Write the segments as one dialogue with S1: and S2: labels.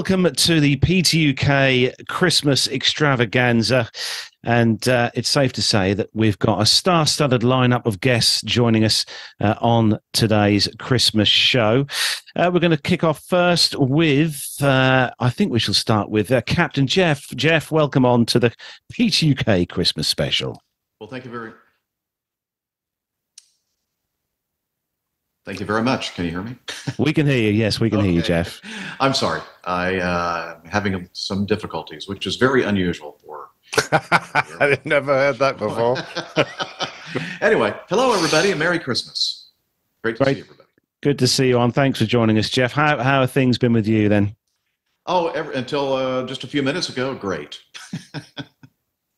S1: welcome to the PTUK Christmas extravaganza. And uh, it's safe to say that we've got a star studded lineup of guests joining us uh, on today's Christmas show. Uh, we're going to kick off first with, uh, I think we shall start with uh, Captain Jeff. Jeff, welcome on to the PTUK Christmas special.
S2: Well, thank you very Thank you very much. Can you hear me?
S1: We can hear you. Yes, we can okay. hear you, Jeff.
S2: I'm sorry. I uh, am having some difficulties, which is very unusual for.
S3: I've never heard that before.
S2: anyway, hello everybody, and Merry Christmas. Great to Great. see everybody.
S1: Good to see you on. Thanks for joining us, Jeff. How how have things been with you then?
S2: Oh, ever, until uh, just a few minutes ago, great.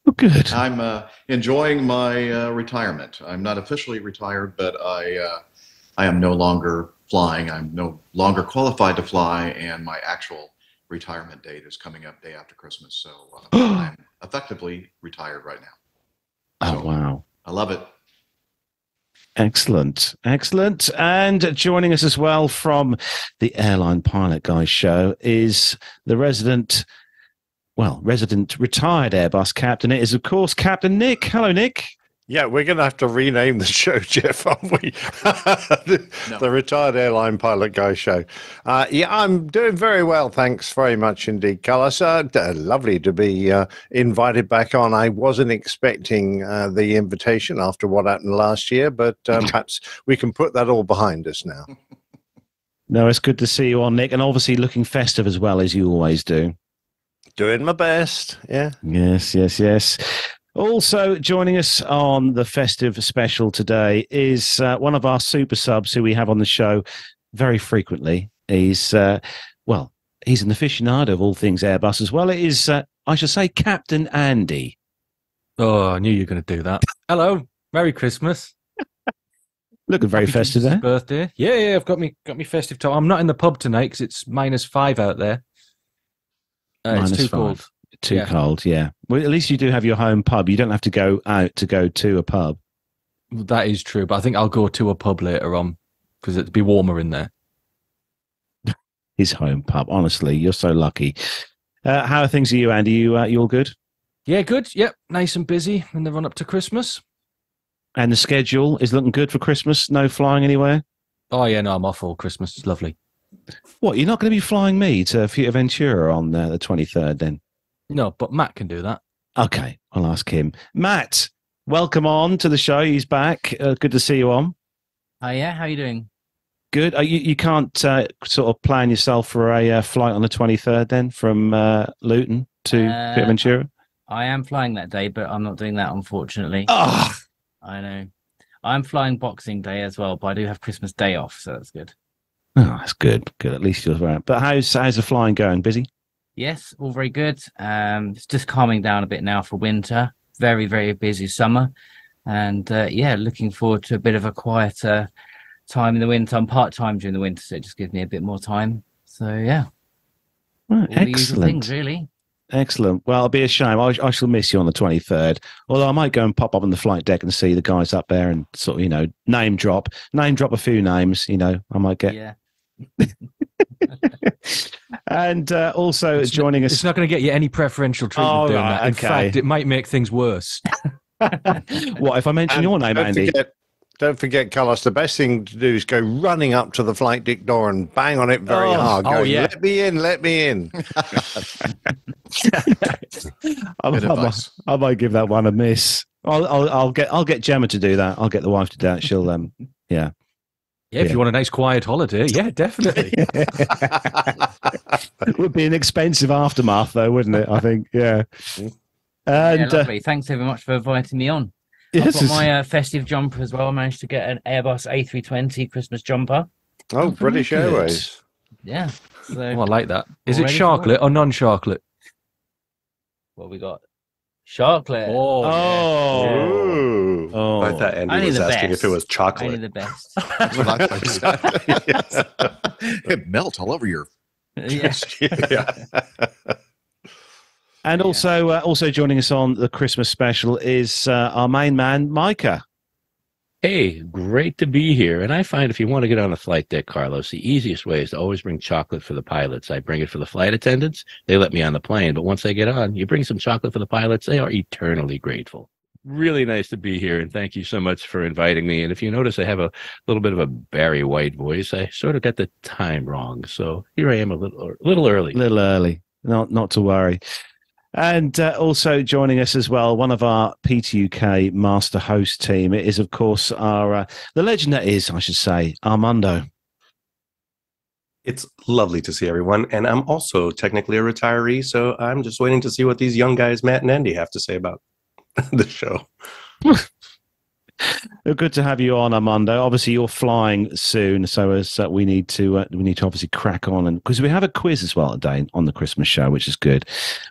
S1: oh, good.
S2: I'm uh, enjoying my uh, retirement. I'm not officially retired, but I uh, I am no longer flying. I'm no longer qualified to fly, and my actual retirement date is coming up day after Christmas. So uh, I'm effectively retired right now.
S1: So, oh wow!
S2: I love it.
S1: Excellent, excellent. And joining us as well from the Airline Pilot Guy show is the resident, well, resident retired Airbus captain. It is, of course, Captain Nick. Hello, Nick.
S3: Yeah, we're going to have to rename the show, Jeff, aren't we? the, no. the, Retired Airline Pilot Guy Show. Uh, yeah, I'm doing very well. Thanks very much indeed, Carlos. Uh, lovely to be uh, invited back on. I wasn't expecting uh, the invitation after what happened last year, but um, perhaps we can put that all behind us now.
S1: No, it's good to see you on, Nick, and obviously looking festive as well as you always do.
S3: Doing my best, yeah.
S1: Yes, yes, yes. Also joining us on the festive special today is uh, one of our super subs who we have on the show very frequently. He's uh, well, he's an aficionado of all things Airbus as well. It is, uh, I should say, Captain Andy.
S4: Oh, I knew you were going to do that. Hello, Merry Christmas.
S1: Looking very Happy festive there.
S4: Birthday, yeah, yeah. I've got me got me festive top. I'm not in the pub tonight because it's minus five out there.
S1: Uh, minus it's too five. cold too yeah. cold. Yeah. Well, at least you do have your home pub. You don't have to go out to go to a pub.
S4: That is true, but I think I'll go to a pub later on because it'd be warmer in there.
S1: His home pub. Honestly, you're so lucky. Uh, how are things are you, Andy? You uh, you all good?
S4: Yeah, good. Yep, nice and busy in the run up to Christmas.
S1: And the schedule is looking good for Christmas. No flying anywhere.
S4: Oh yeah, no, I'm off all Christmas. It's lovely.
S1: What? You're not going to be flying me to Fuerteventura on uh, the 23rd then?
S4: No, but Matt can do that.
S1: Okay, I'll ask him. Matt, welcome on to the show. He's back. Uh, good to see you on.
S5: Hi, yeah. How are you doing?
S1: Good. Uh, you, you can't uh, sort of plan yourself for a uh, flight on the 23rd then from uh, Luton to uh, Ventura?
S5: I am flying that day, but I'm not doing that, unfortunately.
S1: Oh.
S5: I know. I'm flying Boxing Day as well, but I do have Christmas Day off, so that's good.
S1: Oh, that's good. Good. At least you're around. But how's how's the flying going? Busy?
S5: Yes, all very good. Um, it's just calming down a bit now for winter. Very, very busy summer. And uh, yeah, looking forward to a bit of a quieter time in the winter. I'm part time during the winter, so it just gives me a bit more time. So yeah.
S1: Well, excellent.
S5: Things, really.
S1: Excellent. Well, it'll be a shame. I, I, shall miss you on the 23rd. Although I might go and pop up on the flight deck and see the guys up there and sort of, you know, name drop, name drop a few names. You know, I might get.
S5: Yeah.
S1: and uh, also it's joining us.
S4: It's not going to get you any preferential treatment oh, doing right, that. In okay. fact, it might make things worse.
S1: what if I mention and your name,
S3: don't
S1: Andy?
S3: Forget, don't forget, Carlos. The best thing to do is go running up to the flight deck door and bang on it very oh, hard. Go, oh, yeah. Let me in. Let me in.
S1: I, might, I might give that one a miss. I'll, I'll, I'll, get I'll get Gemma to do that. I'll get the wife to do that. She'll um yeah.
S4: Yeah, if you want a nice quiet holiday, yeah, definitely.
S1: it would be an expensive aftermath, though, wouldn't it? I think, yeah.
S5: And, yeah, uh, lovely. Uh, Thanks very much for inviting me on. Yes, I've got my uh, festive jumper as well. I managed to get an Airbus A320 Christmas jumper.
S3: Oh, British Airways.
S5: Yeah.
S4: So oh, I like that. Is it sharklet or non-chocolate?
S5: What we got? Sharklet.
S4: Oh.
S3: Oh.
S6: oh. I thought Andy Only was asking best. if it was chocolate.
S5: Only the best.
S2: it melts all over your.
S5: Yeah. yeah.
S1: And also, uh, also joining us on the Christmas special is uh, our main man, Micah.
S7: Hey, great to be here. And I find if you want to get on a flight deck, Carlos, the easiest way is to always bring chocolate for the pilots. I bring it for the flight attendants. They let me on the plane. But once I get on, you bring some chocolate for the pilots. They are eternally grateful. Really nice to be here. And thank you so much for inviting me. And if you notice, I have a little bit of a Barry White voice. I sort of got the time wrong. So here I am a little, a little early.
S1: A little early. Not, not to worry. And uh, also joining us as well, one of our PTUK master host team It is, of course, our uh, the legend that is, I should say, Armando.
S6: It's lovely to see everyone, and I'm also technically a retiree, so I'm just waiting to see what these young guys, Matt and Andy, have to say about the show.
S1: Good to have you on, Armando. Obviously, you're flying soon, so as uh, we need to uh, we need to obviously crack on, and because we have a quiz as well today on the Christmas show, which is good.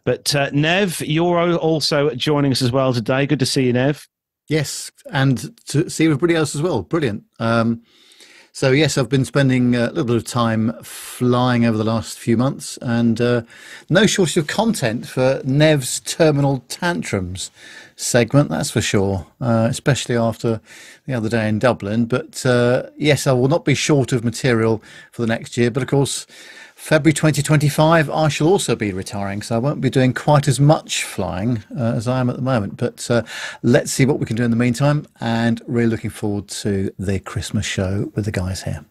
S1: But uh, Nev, you're also joining us as well today. Good to see you, Nev.
S8: Yes, and to see everybody else as well. Brilliant. Um, so yes, I've been spending a little bit of time flying over the last few months, and uh, no shortage of content for Nev's terminal tantrums segment, that's for sure, uh, especially after the other day in Dublin. But uh, yes, I will not be short of material for the next year. But of course, February 2025, I shall also be retiring, so I won't be doing quite as much flying uh, as I am at the moment. But uh, let's see what we can do in the meantime, and really looking forward to the Christmas show with the guys here.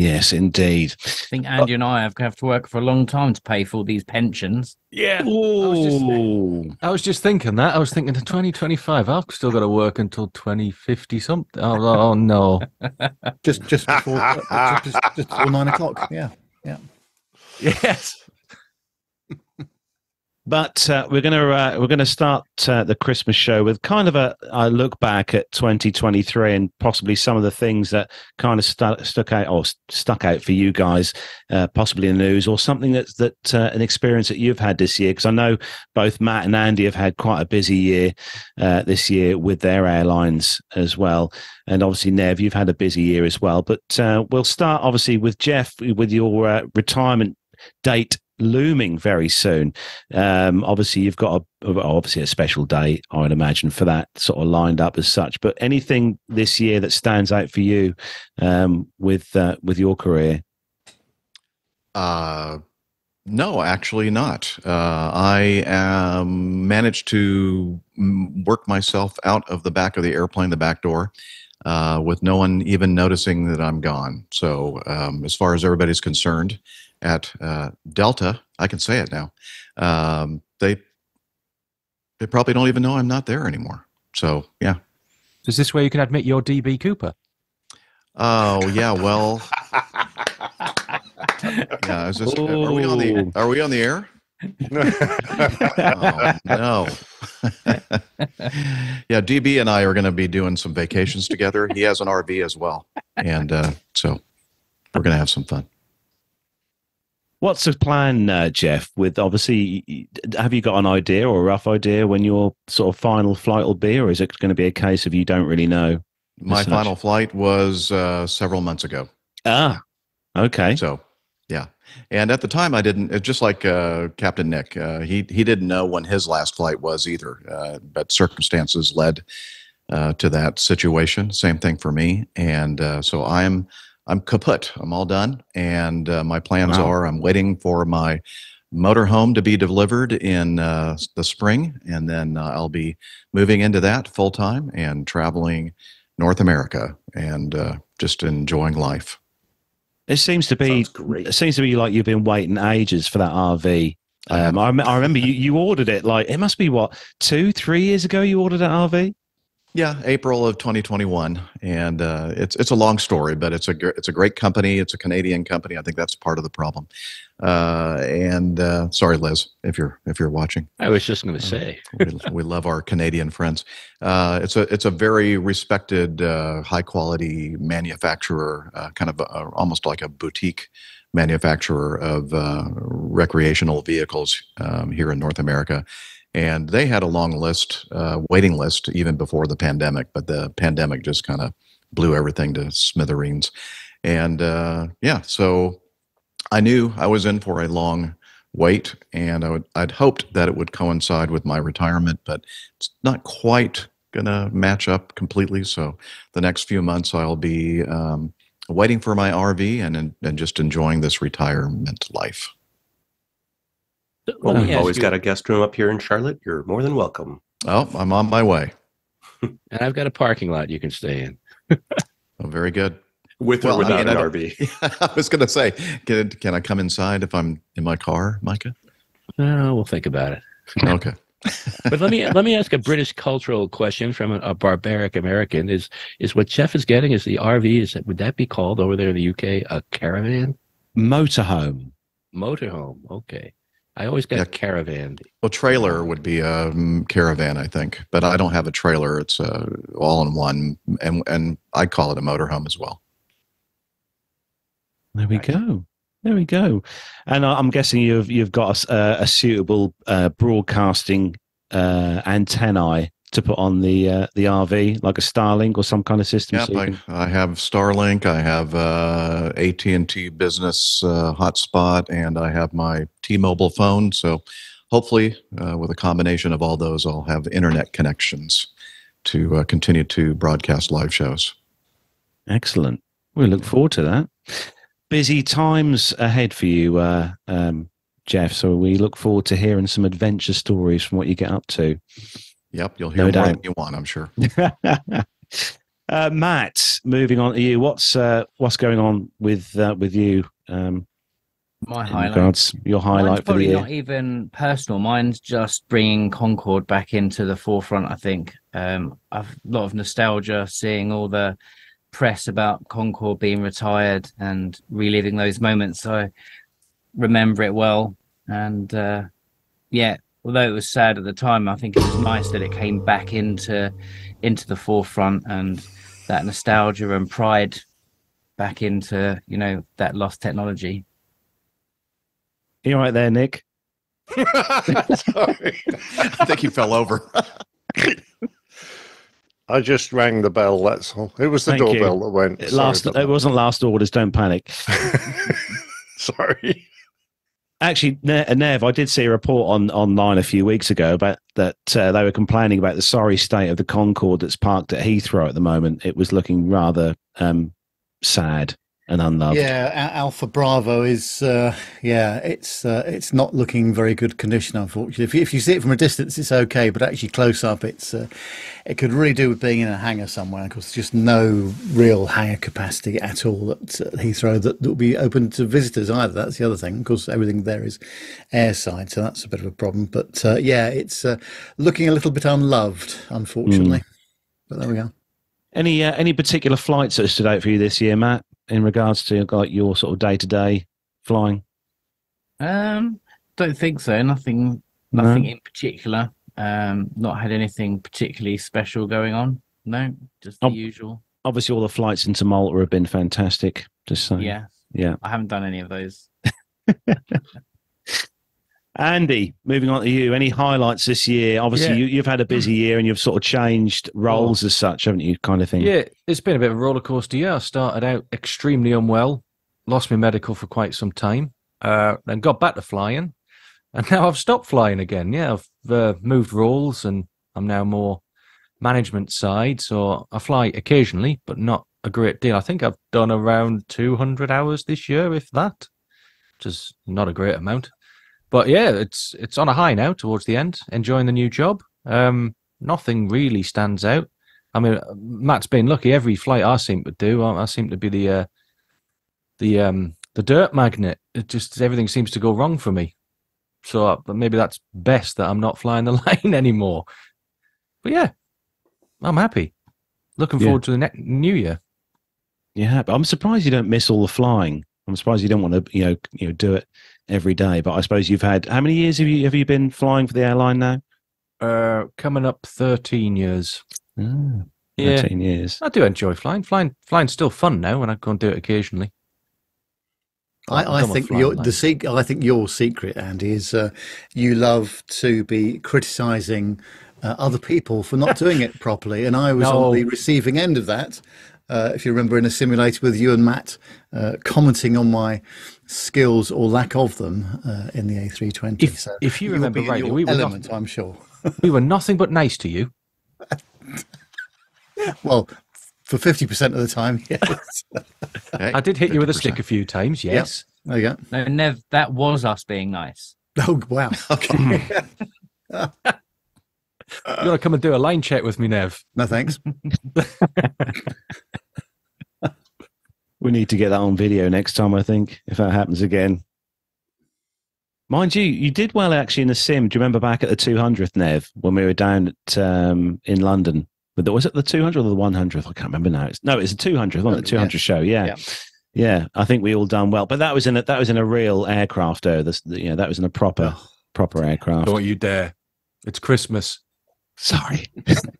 S1: Yes, indeed.
S5: I think Andy and I have, have to work for a long time to pay for these pensions.
S7: Yeah.
S4: I was, just, I was just thinking that. I was thinking in 2025, I've still got to work until 2050 something. Oh, oh no.
S8: just just before uh, just, just before nine o'clock. Yeah. Yeah.
S7: Yes.
S1: But uh, we're gonna uh, we're gonna start uh, the Christmas show with kind of a, a, look back at 2023 and possibly some of the things that kind of stu- stuck out or stuck out for you guys, uh, possibly in the news or something that's that uh, an experience that you've had this year. Because I know both Matt and Andy have had quite a busy year uh, this year with their airlines as well, and obviously Nev, you've had a busy year as well. But we'll start obviously with Jeff with your retirement date looming very soon. Um, obviously, you've got a, obviously a special day, I would imagine, for that sort of lined up as such. But anything this year that stands out for you um, with uh, with your career?
S2: Uh, no, actually not. Uh, I managed to work myself out of the back of the airplane, the back door. Uh, with no one even noticing that I'm gone. So, um, as far as everybody's concerned, at uh, Delta, I can say it now. Um, they they probably don't even know I'm not there anymore. So yeah.
S4: Is this where you can admit your DB Cooper?
S2: Oh yeah, well. yeah, is this, are we on the are we on the air? oh, no. yeah, DB and I are going to be doing some vacations together. He has an RV as well, and uh, so we're going to have some fun.
S1: What's the plan, uh, Jeff? With obviously, have you got an idea or a rough idea when your sort of final flight will be, or is it going to be a case of you don't really know?
S2: My final flight was uh, several months ago.
S1: Ah, okay.
S2: So, yeah, and at the time, I didn't. Just like uh, Captain Nick, uh, he he didn't know when his last flight was either. Uh, but circumstances led uh, to that situation. Same thing for me, and so I'm I'm kaput. I'm all done, and uh, my plans wow. are I'm waiting for my motorhome to be delivered in uh, the spring, and then uh, I'll be moving into that full time and traveling North America and uh, just enjoying life.
S1: It seems to be. It seems to be like you've been waiting ages for that RV. Um, I, I remember you, you ordered it like it must be what two, three years ago. You ordered that RV.
S2: Yeah, April of 2021, and uh, it's it's a long story, but it's a it's a great company. It's a Canadian company. I think that's part of the problem. Uh, and uh, sorry, Liz, if you're if you're watching.
S7: I was just going to say
S2: we, we, love our Canadian friends. Uh, it's a it's a very respected, uh, high quality manufacturer, uh, kind of a, almost like a boutique manufacturer of recreational vehicles um, here in North America and they had a long list, uh, waiting list, even before the pandemic. But the pandemic just kind of blew everything to smithereens. And uh, yeah, so I knew I was in for a long wait, and I would, I'd hoped that it would coincide with my retirement, but it's not quite going to match up completely. So the next few months, I'll be um, waiting for my RV and, and just enjoying this retirement life.
S6: Well, we've always you, got a guest room up here in Charlotte. You're more than welcome.
S2: Oh, I'm on my way.
S7: and I've got a parking lot you can stay in.
S2: oh, very good.
S6: With well, or without I mean, an RV.
S2: I was going to say, can, can I come inside if I'm in my car, Micah?
S7: No, we'll think about it.
S2: okay.
S7: but let me let me ask a British cultural question from a, a, barbaric American: Is is what Jeff is getting? Is the RV? Is that would that be called over there in the UK a caravan?
S1: Motorhome.
S7: Motorhome. Okay. I always get yeah. caravan.
S2: Well, trailer would be a um, caravan, I think, but I don't have a trailer. It's uh, all in one, and and I call it a motorhome as well.
S1: There we go. There we go. And I'm guessing you've you've got a, a suitable uh, broadcasting uh, antennae to put on the uh, the RV, like a Starlink or some kind of system.
S2: Yeah, so I, can... I, have Starlink. I have uh, AT and T business uh, hotspot, and I have my T-Mobile phone. So hopefully, uh, with a combination of all those, I'll have internet connections to uh, continue to broadcast live shows.
S1: Excellent. We look forward to that busy times ahead for you, uh, um, Jeff. So we look forward to hearing some adventure stories from what you get up to.
S2: Yep, you'll hear no more doubt. than you want, I'm sure.
S1: uh, Matt, moving on to you. What's uh, what's going on with uh, with you? Um,
S5: My highlight. Regards,
S1: your highlight
S5: for
S1: the year.
S5: Not even personal. Mine's just bringing Concorde back into the forefront. I think um, I've a lot of nostalgia seeing all the press about Concorde being retired and reliving those moments. So I remember it well. And uh, yeah, although it was sad at the time, I think it was nice that it came back into into the forefront and that nostalgia and pride back into you know that lost technology.
S1: You right there, Nick?
S2: Sorry, I think he fell over.
S3: I just rang the bell. That's all. It was the Thank doorbell you. that went.
S1: It last, it wasn't last orders. Don't panic.
S3: Sorry.
S1: Actually, Nev, I did see a report on online a few weeks ago about that uh, they were complaining about the sorry state of the Concorde that's parked at Heathrow at the moment. It was looking rather um, sad and unloved.
S8: Yeah, Alpha Bravo is uh, yeah, it's uh, it's not looking very good condition, unfortunately. If you, if you see it from a distance, it's okay, but actually close up, it's uh, it could really do with being in a hangar somewhere. Because there's just no real hangar capacity at all at Heathrow that, that will be open to visitors either. That's the other thing. Of course, everything there is airside, so that's a bit of a problem. But uh, yeah, it's uh, looking a little bit unloved, unfortunately. Mm. But there we go.
S1: Any uh, any particular flights that stood out for you this year, Matt? in regards to like your sort of day to day flying?
S5: Um, don't think so. Nothing, nothing no. in particular. Um, not had anything particularly special going on. No, just the usual.
S1: Obviously, all the flights into Malta have been fantastic. Just saying.
S5: Yeah,
S1: yeah.
S5: I haven't done any of those.
S1: Andy, moving on to you. Any highlights this year? Obviously, yeah. you, have had a busy year and you've sort of changed roles oh. as such, haven't you? Kind of thing.
S4: Yeah, it's been a bit of a roller coaster year. I started out extremely unwell, lost my medical for quite some time, uh, then got back to flying, and now I've stopped flying again. Yeah, I've uh, moved roles and I'm now more management side. So I fly occasionally, but not a great deal. I think I've done around 200 hours this year, if that, which is not a great amount but yeah, it's it's on a high now towards the end. Enjoying the new job. Um, nothing really stands out. I mean, Matt's been lucky. Every flight I seem to do, I, I seem to be the uh, the um, the dirt magnet. It just everything seems to go wrong for me. So uh, maybe that's best that I'm not flying the line anymore. But yeah, I'm happy. Looking forward to the next new year.
S1: Yeah, but I'm surprised you don't miss all the flying. I'm surprised you don't want to, you know, you know, do it every day. But I suppose you've had how many years have you have you been flying for the airline now?
S4: Uh, coming up thirteen years.
S1: Thirteen yeah. years.
S4: I do enjoy flying. Flying, flying's still fun now, and I go and do it occasionally.
S8: I, I think your the sec- I think your secret, Andy, is uh, you love to be criticising uh, other people for not doing it properly, and I was no. on the receiving end of that. Uh, if you remember in a simulator with you and Matt uh, commenting on my skills or lack of them uh, in the A320.
S4: If, so if you remember rightly, we were
S8: element, not, I'm sure.
S4: we were nothing but nice to you.
S8: well, for 50% of the time, yes.
S2: Hey,
S4: I did hit you with a stick a few times.
S8: Yep.
S4: Yes.
S8: There you go.
S5: No, Nev, that was us being nice.
S8: Oh, wow.
S2: Okay.
S4: You want to come and do a line check with me, Nev?
S8: No, thanks.
S1: We need to get that on video next time, I think, if that happens again. Mind you, you did well actually in the sim. Do you remember back at the 200th, Nev, when we were down at, um, in London? But was it the 200th or the 100th? I can't remember now. It's, no, it's the 200th, wasn't it? 200 show, yeah.
S8: Yeah.
S1: yeah. I think we all done well. But that was in a, that was in a real aircraft, Oh, This, you know, that was in a proper, proper aircraft.
S4: Don't you dare. It's Christmas.
S1: Sorry.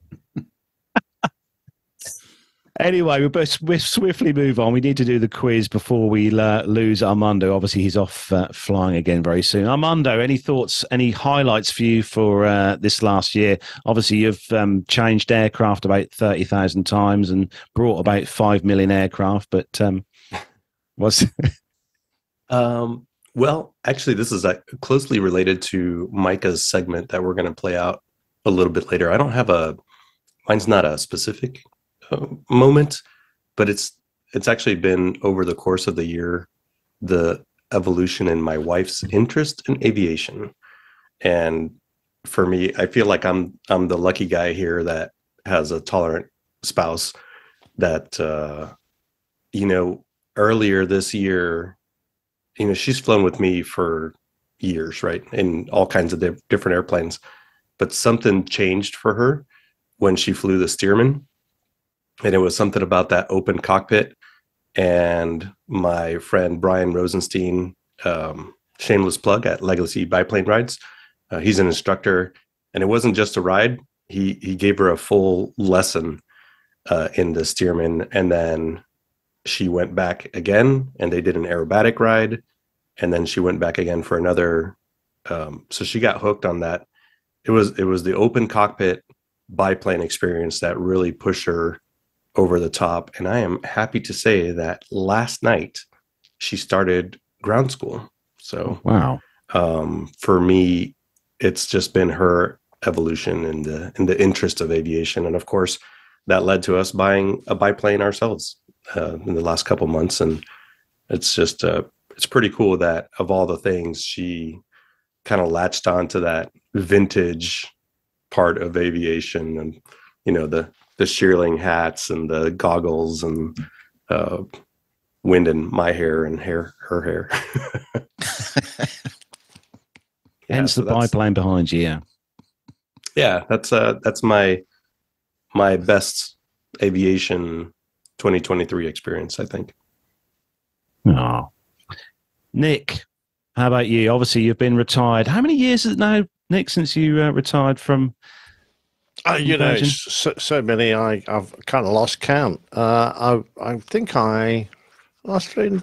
S1: anyway, we both we swiftly move on. We need to do the quiz before we uh, lose Armando. Obviously, he's off uh, flying again very soon. Armando, any thoughts, any highlights for you for uh, this last year? Obviously, you've um, changed aircraft about 30,000 times and brought about 5 million aircraft, but um, what's.
S6: Um, well, actually, this is uh, closely related to Micah's segment that we're going to play out a little bit later. I don't have a mine's not a specific moment, but it's it's actually been over the course of the year the evolution in my wife's interest in aviation, and for me, I feel like I'm I'm the lucky guy here that has a tolerant spouse that uh, you know earlier this year you know she's flown with me for years right in all kinds of diff- different airplanes. But something changed for her when she flew the Stearman and it was something about that open cockpit and my friend brian rosenstein um, shameless plug at legacy biplane rides. Uh, he's an instructor and it wasn't just a ride. He he gave her a full lesson uh, in the Stearman and then she went back again and they did an aerobatic ride and then she went back again for another um, so she got hooked on that. It was it was the open cockpit biplane experience that really pushed her over the top and i am happy to say that last night she started ground school. So
S1: Wow.
S6: um, for me it's just been her evolution in the in the interest of aviation. And of course that led to us buying a biplane ourselves uh, in the last couple months. And it's just uh, it's pretty cool that of all the things she kind of latched onto that vintage part of aviation and you know the the shearling hats and the goggles and uh, wind in my hair and hair her hair Yeah,
S1: Hence
S6: so
S1: the biplane behind you. Yeah.
S6: yeah that's uh that's my my best aviation 2023 experience i think
S1: Oh. Nick, how about you? Obviously, you've been retired. How many years is it now, Nick, since you uh, retired from?
S3: Uh, you know, it's so, so many. I I've kind of lost count. Uh, I I think I last in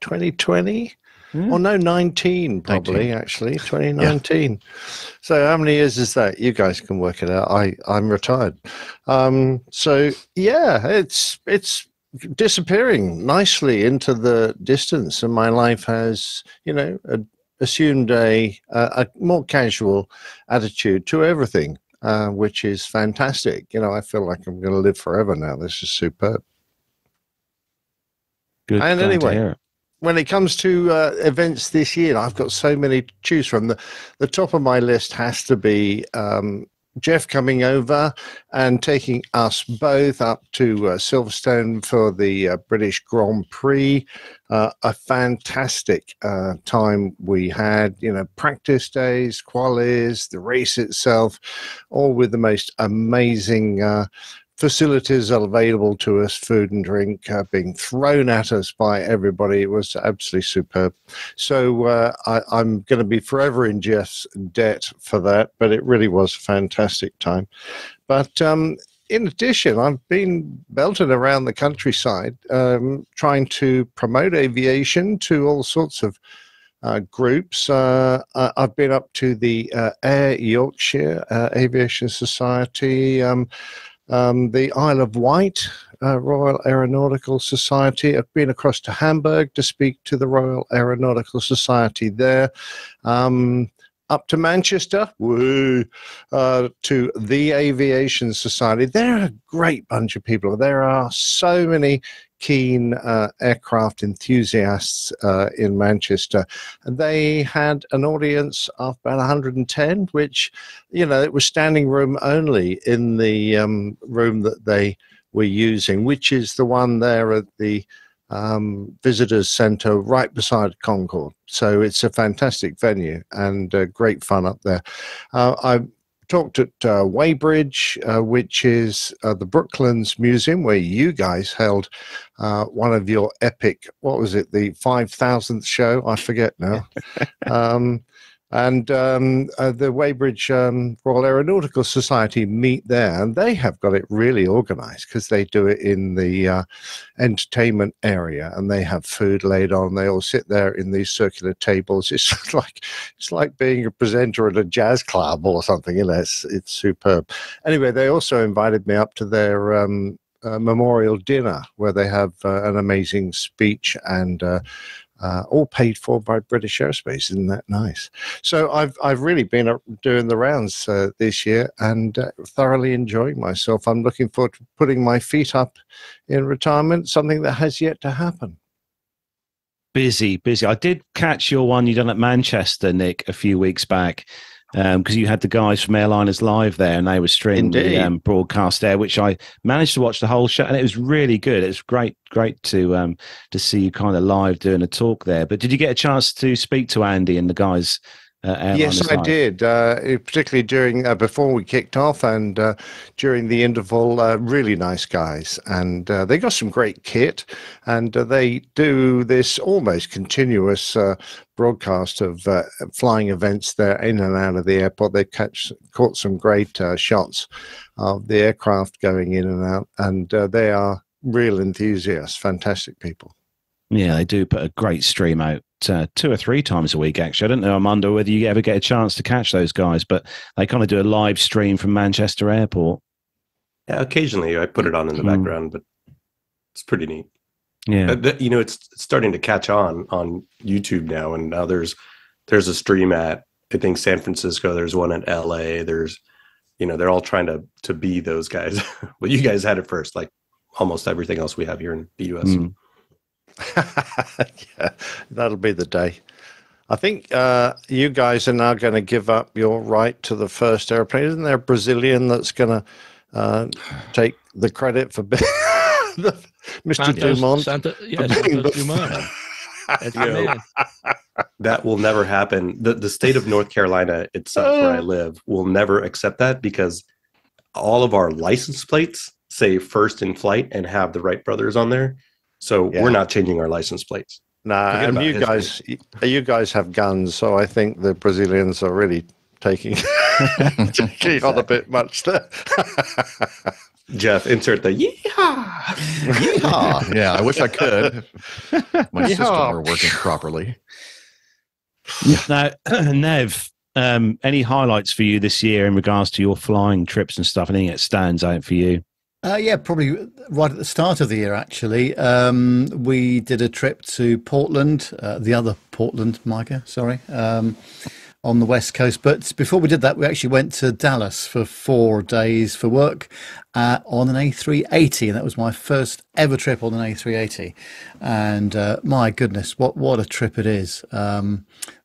S3: 2020.
S1: Hmm.
S3: Or no, 19 probably actually 2019. So how many years is that? You guys can work it out. I I'm retired. Um, so yeah, it's it's disappearing nicely into the distance, and my life has you know a, assumed a, a a more casual attitude to everything uh, which is fantastic. You know, I feel like I'm going to live forever now. This is superb.
S1: Good.
S3: And anyway. When it comes to uh, events this year, I've got so many to choose from. The, the top of my list has to be um, Jeff coming over and taking us both up to uh, Silverstone for the uh, British Grand Prix. Uh, a fantastic uh, time we had, you know, practice days, qualies, the race itself, all with the most amazing uh, facilities available to us, food and drink uh, being thrown at us by everybody. It was absolutely superb. So uh, I, I'm going to be forever in Jeff's debt for that, but it really was a fantastic time. But um, in addition, I've been belted around the countryside um, trying to promote aviation to all sorts of uh, groups. Uh, I've been up to the uh, Air Yorkshire uh, Aviation Society, um, um, the Isle of Wight uh, Royal Aeronautical Society. I've been across to Hamburg to speak to the Royal Aeronautical Society there. Um, up to Manchester, woo, uh, to the Aviation Society. They're a great bunch of people. There are so many keen uh, aircraft enthusiasts uh, in Manchester. And they had an audience of about 110, which, you know, it was standing room only in the um, room that they were using, which is the one there at the um, visitors centre right beside Concorde. So it's a fantastic venue and uh, great fun up there. Uh, I talked at uh, Weybridge, uh, which is uh, the Brooklands Museum, where you guys held uh, one of your epic, what was it, the 5,000th show? I forget now. um, and um, uh, the Weybridge um, Royal Aeronautical Society meet there, and they have got it really organised because they do it in the uh, entertainment area, and they have food laid on. They all sit there in these circular tables. It's like it's like being a presenter at a jazz club or something. You know, it's it's superb. Anyway, they also invited me up to their um, uh, memorial dinner where they have uh, an amazing speech and uh, all paid for by British Aerospace. Isn't that nice? So I've I've really been doing the rounds uh, this year and uh, thoroughly enjoying myself. I'm looking forward to putting my feet up in retirement, something that has yet to happen.
S1: Busy, busy. I did catch your one you done at Manchester, Nick, a few weeks back because um, you had the guys from Airliners Live there, and they were streaming the um, broadcast there, which I managed to watch the whole show, and it was really good. It was great, great to um, to see you kind of live doing a talk there. But did you get a chance to speak to Andy and the guys uh,
S3: yes, I did, uh, particularly during uh, before we kicked off and uh, during the interval. Uh, really nice guys, and uh, they got some great kit, and they do this almost continuous broadcast of flying events there in and out of the airport. They catch caught some great shots of the aircraft going in and out, and they are real enthusiasts, fantastic people.
S1: Yeah, they do put a great stream out uh, two or three times a week. Actually, I don't know, Armando, whether you ever get a chance to catch those guys, but they kind of do a live stream from Manchester Airport.
S6: Yeah, occasionally I put it on in the mm. background, but it's pretty neat.
S1: Yeah,
S6: you know, it's starting to catch on on YouTube now, and now there's there's a stream at I think San Francisco. There's one at L.A. There's you know they're all trying to to be those guys. well, you guys had it first, like almost everything else we have here in the U.S. Mm.
S3: yeah, that'll be the day. I think uh, you guys are now going to give up your right to the first airplane. Isn't there a Brazilian that's going to uh, take the credit for being the, Mr. Santos, Dumont?
S7: Santa, yeah, Santos Dumont.
S6: you know, that will never happen. The the state of North Carolina itself, where I uh. live, will never accept that because all of our license plates say first in flight and have the Wright brothers on there. So yeah. we're not changing our license plates.
S3: Nah, and you guys, you guys have guns, so I think the Brazilians are really taking taking on a bit much there.
S6: Jeff, insert the yeehaw.
S2: yeehaw. Yeah, I wish I could. My yeehaw. system were working properly.
S1: Now, Nev, um, any highlights for you this year in regards to your flying trips and stuff? Anything that stands out for you?
S8: Uh, yeah, probably right at the start of the year, actually. Um, we did a trip to Portland, uh, the other Portland, Micah, sorry, um, on the West Coast. But before we did that, we actually went to Dallas for four days for work uh, on an A380. And that was my first ever trip on an A380. And uh, my goodness, what, what a trip it is. Um,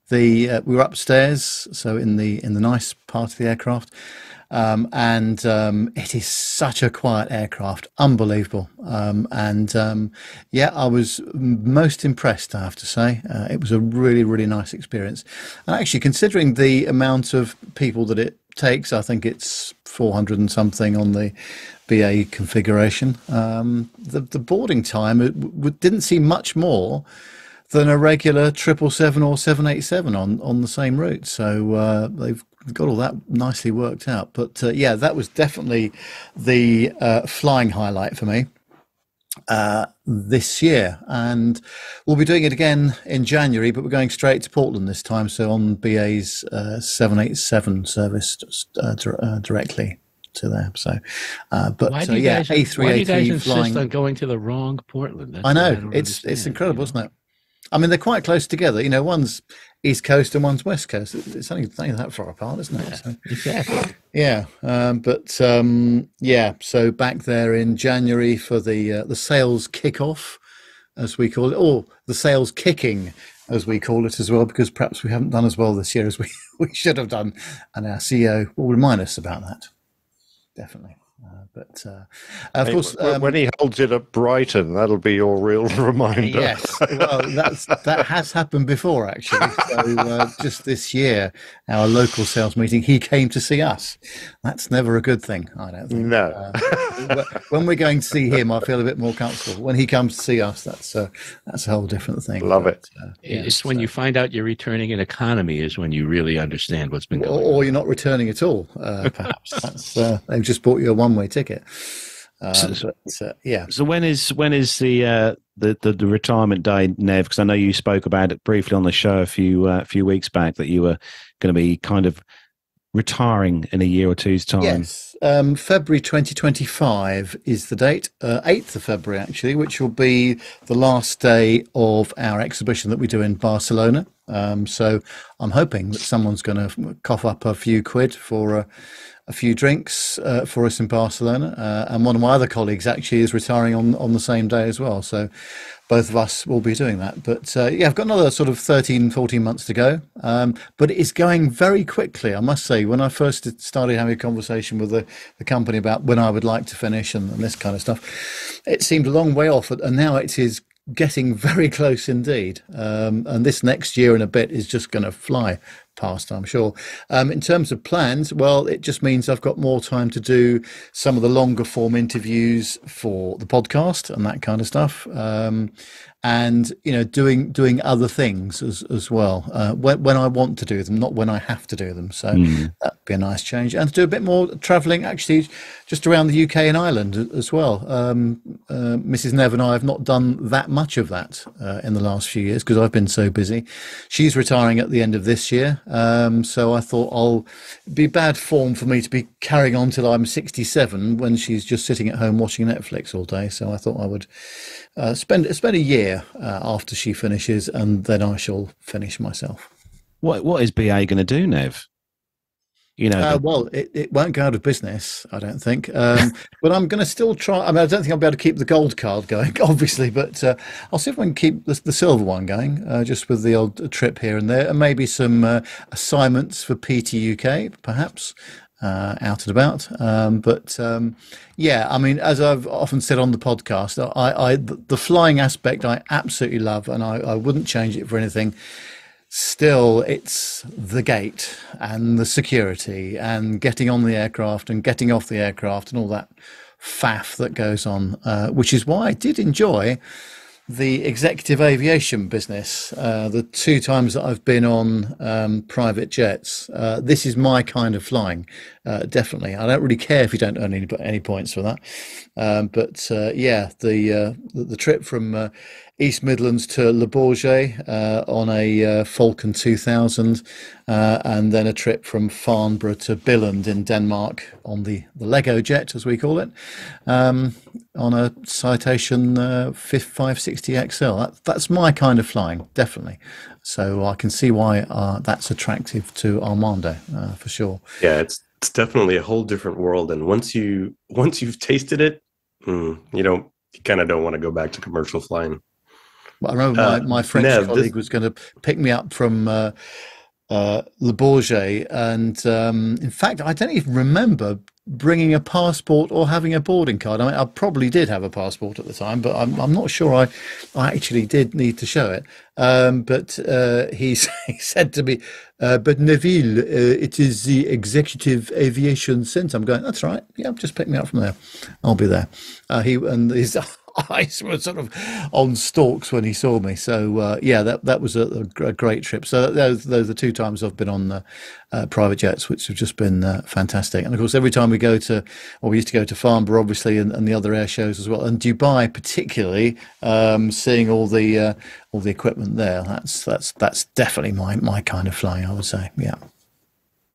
S8: the uh, we were upstairs, so in the in the nice part of the aircraft, um, and um, it is such a quiet aircraft, unbelievable. Um, and um, yeah, I was most impressed, I have to say. Uh, it was a really, really nice experience. And actually, considering the amount of people that it takes, I think it's 400 and something on the BA configuration. Um, the, the boarding time it w- didn't seem much more than a regular triple seven or seven eight seven on on the same route. So uh, they've got all that nicely worked out. But uh, yeah, that was definitely the uh, flying highlight for me uh, this year. And we'll be doing it again in January, but we're going straight to Portland this time. So on BA's uh, 787 service uh, uh, directly to there. So, uh, but
S7: why
S8: do you yeah,
S7: guys, A380 why do you guys insist flying. on going to the wrong Portland?
S8: That's I know. I it's, it's incredible, isn't it? I mean, they're quite close together. You know, one's East Coast and one's West Coast. It's only, it's only that far apart, isn't it? So,
S7: Exactly.
S8: yeah, um, but um, yeah. So back there in January for the uh, the sales kickoff, as we call it, or the sales kicking, as we call it as well, because perhaps we haven't done as well this year as we, we should have done, and our CEO will remind us about that. Definitely. Uh, but uh, of
S3: Hey,
S8: course, um,
S3: when he holds it at Brighton, that'll be your real reminder.
S8: Yes, well, that's that has happened before actually. So uh, just this year, our local sales meeting, he came to see us. That's never a good thing, I don't think.
S3: No.
S8: Uh, when we're going to see him, I feel a bit more comfortable. When he comes to see us, that's uh, that's a whole different thing.
S3: Love it.
S8: uh, yeah,
S7: it's when you find out you're returning an economy is when you really understand what's been
S8: or,
S7: going on.
S8: or you're not returning at all. Uh, perhaps that's uh, they've just bought you a one-way ticket. Um,
S1: So-
S8: but uh, yeah,
S1: So when is when is the uh, the, the the retirement day, Nev? Because I know you spoke about it briefly on the show a few uh, few weeks back that you were going to be kind of retiring in a year or two's time.
S8: Yes, um, February 2025 is the date, uh, 8th of February actually, which will be the last day of our exhibition that we do in Barcelona. Um, so I'm hoping that someone's going to cough up a few quid for a, a few drinks uh, for us in Barcelona. Uh, and one of my other colleagues actually is retiring on, on the same day as well. So both of us will be doing that. But uh, yeah, I've got another sort of 13, 14 months to go. Um, but it's going very quickly, I must say. When I first started having a conversation with the, the company about when I would like to finish and, and this kind of stuff, it seemed a long way off. And now it is getting very close indeed. Um, and this next year and a bit is just going to fly past, I'm sure. Um, in terms of plans, well, it just means I've got more time to do some of the longer form interviews for the podcast and that kind of stuff. Um, and you know, doing doing other things as as well uh, when when I want to do them, not when I have to do them. So that'd be a nice change, and to do a bit more travelling, actually, just around the UK and Ireland as well. Um, uh, Mrs. Nev and I have not done that much of that uh, in the last few years because I've been so busy. She's retiring at the end of this year, um, so I thought I'll be bad form for me to be carrying on till I'm 67 when she's just sitting at home watching Netflix all day. So I thought I would uh, spend spend a year uh, after she finishes, and then I shall finish myself.
S1: What what is BA going to do, Nev? You know,
S8: Uh, well, it, it won't go out of business, I don't think. Um, but I'm going to still try. I mean, I don't think I'll be able to keep the gold card going, obviously, but uh, I'll see if I can keep the, the silver one going, uh, just with the old trip here and there, and maybe some uh, assignments for PT UK, perhaps. Uh, out and about, um, but um, yeah, I mean, as I've often said on the podcast, I, I the flying aspect I absolutely love, and I, I wouldn't change it for anything still it's the gate and the security and getting on the aircraft and getting off the aircraft and all that faff that goes on uh, which is why i did enjoy the executive aviation business uh, the two times that i've been on um, private jets. Uh, this is my kind of flying uh, definitely. I don't really care if you don't earn any, any points for that. Um, but uh, yeah the, uh, the the trip from East Midlands to Le Bourget uh, on a uh, Falcon 2000, uh, and then a trip from Farnborough to Billund in Denmark on the, the Lego jet, as we call it, um, on a Citation uh, 560 XL. That, that's my kind of flying, definitely. So I can see why uh, that's attractive to Armando uh, for sure.
S6: Yeah, it's it's definitely a whole different world, and once you once you've tasted it, mm, you don't you kind of don't want to go back to commercial flying.
S8: I remember my,
S6: Uh,
S8: my French
S6: Nev, this-
S8: colleague was going to pick me up from uh, uh, Le Bourget. And um, in fact, I don't even remember bringing a passport or having a boarding card. I mean, I probably did have a passport at the time, but I'm, I'm not sure I, I actually did need to show it. Um, but uh, he, he said to me, uh, but Neville, uh, it is the Executive Aviation Centre. I'm going, that's right. Yeah, just pick me up from there. I'll be there. Uh, he and his eyes were sort of on stalks when he saw me. So uh, yeah, that that was a, a great trip. So those those are the two times I've been on the uh, private jets, which have just been uh, fantastic. And of course, every time we go to, well, we used to go to Farnborough, obviously, and, and the other air shows as well, and Dubai particularly, um, seeing all the uh, all the equipment there. That's that's that's definitely my my kind of flying. I would say, yeah.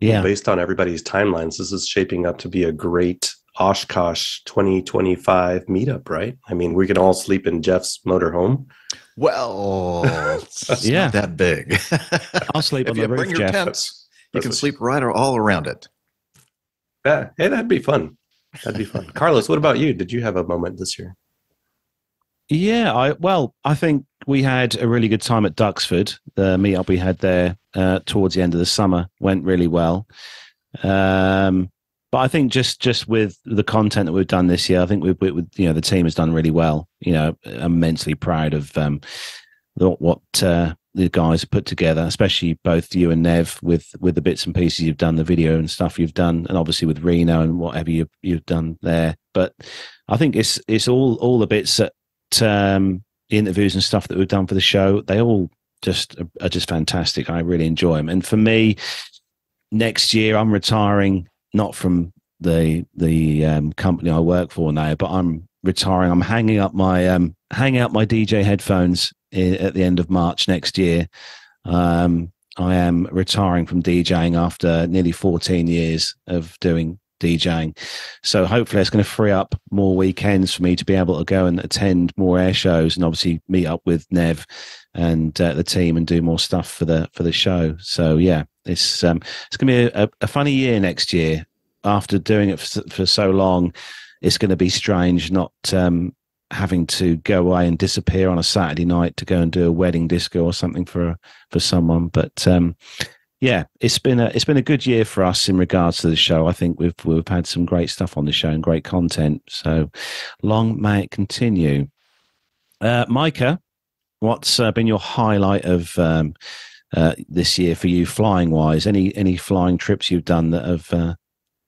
S1: yeah.
S6: Based on everybody's timelines, this is shaping up to be a great Oshkosh 2025 meetup, right? I mean, we can all sleep in Jeff's motorhome.
S2: Well, it's
S1: Yeah.
S2: not that big.
S1: I'll sleep
S2: if
S1: on
S2: you
S1: the roof,
S2: bring your
S1: Jeff.
S2: tents, you can sleep right or all around it.
S6: Yeah, hey, that'd be fun. That'd be fun. Carlos, what about you? Did you have a moment this year?
S1: Yeah, I well, I think we had a really good time at Duxford. The meetup we had there uh, towards the end of the summer went really well. Um, but I think just just with the content that we've done this year, I think we've, we, you know the team has done really well. You know, I'm immensely proud of um, what uh, the guys put together, especially both you and Nev with with the bits and pieces you've done, the video and stuff you've done, and obviously with Reno and whatever you've you've done there. But I think it's it's all all the bits that um, interviews and stuff that we've done for the show. They all just are just fantastic. I really enjoy them. And for me, next year I'm retiring not from the the um, company I work for now, but I'm retiring. I'm hanging up my um, hanging up my DJ headphones i- at the end of March next year. Um, I am retiring from DJing after nearly 14 years of doing DJing. So hopefully it's going to free up more weekends for me to be able to go and attend more air shows and obviously meet up with Nev and uh, the team and do more stuff for the for the show. So yeah, it's um, it's going to be a, a funny year next year. After doing it for, for so long, it's going to be strange not um, having to go away and disappear on a Saturday night to go and do a wedding disco or something for for someone. But um, yeah, it's been a it's been a good year for us in regards to the show. I think we've we've had some great stuff on the show and great content. So long may it continue. Uh, Micah, what's uh, been your highlight of um, uh, this year for you, flying wise? Any any flying trips you've done that have uh,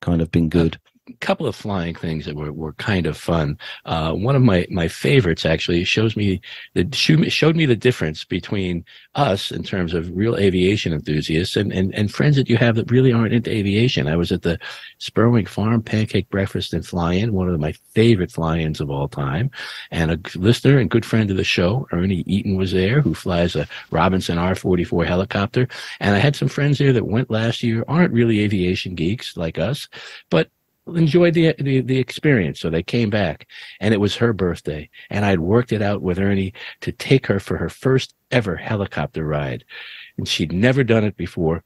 S1: kind of been good?
S7: Couple of flying things that were, were kind of fun. Uh, one of my, my favorites actually shows me the showed me- the difference between us in terms of real aviation enthusiasts and, and, and friends that you have that really aren't into aviation. I was at the Spurwing Farm Pancake Breakfast and Fly-In, one of my favorite fly-ins of all time. And a listener and good friend of the show, Ernie Eaton, was there, who flies a Robinson R-44 helicopter. And I had some friends there that went last year, aren't really aviation geeks like us, but enjoyed the, the the experience. So they came back and it was her birthday and i'd worked it out with ernie to take her for her first ever helicopter ride. And she'd never done it before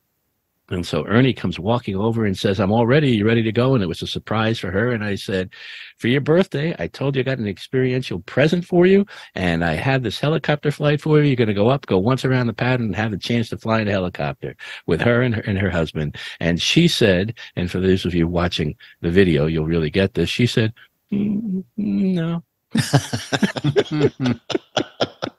S7: and so Ernie comes walking over and says, I'm all ready. You ready to go? And it was a surprise for her. And I said, For your birthday, I told you I got an experiential present for you. And I have this helicopter flight for you. You're going to go up, go once around the pad, and have a chance to fly in a helicopter with her and her, and her husband. And she said, and for those of you watching the video, you'll really get this. She said, "Mm, No.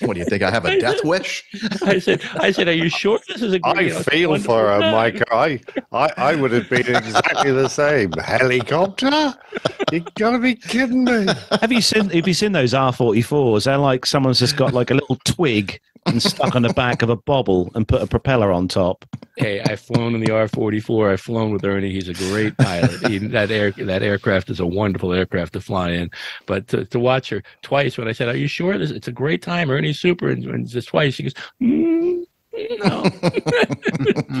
S2: What do you think? I have a death wish?
S7: I said, I said, Are you sure this is a
S3: I
S7: great? you know,
S3: feel
S7: wonderful
S3: for her,
S7: time?"
S3: Micah. I, I, I would have been exactly the same. Helicopter? You gotta be kidding me.
S1: have you seen have you seen those R44s? They're like someone's just got like a little twig and stuck on the back of a bobble and put a propeller on top.
S7: Hey, I've flown in the R-44. I've flown with Ernie. He's a great pilot. He, that air, that aircraft is a wonderful aircraft to fly in. But to, to watch her twice, when I said, "Are you sure this? It's a great time." Ernie's super, and, and just twice she goes, mm, "No,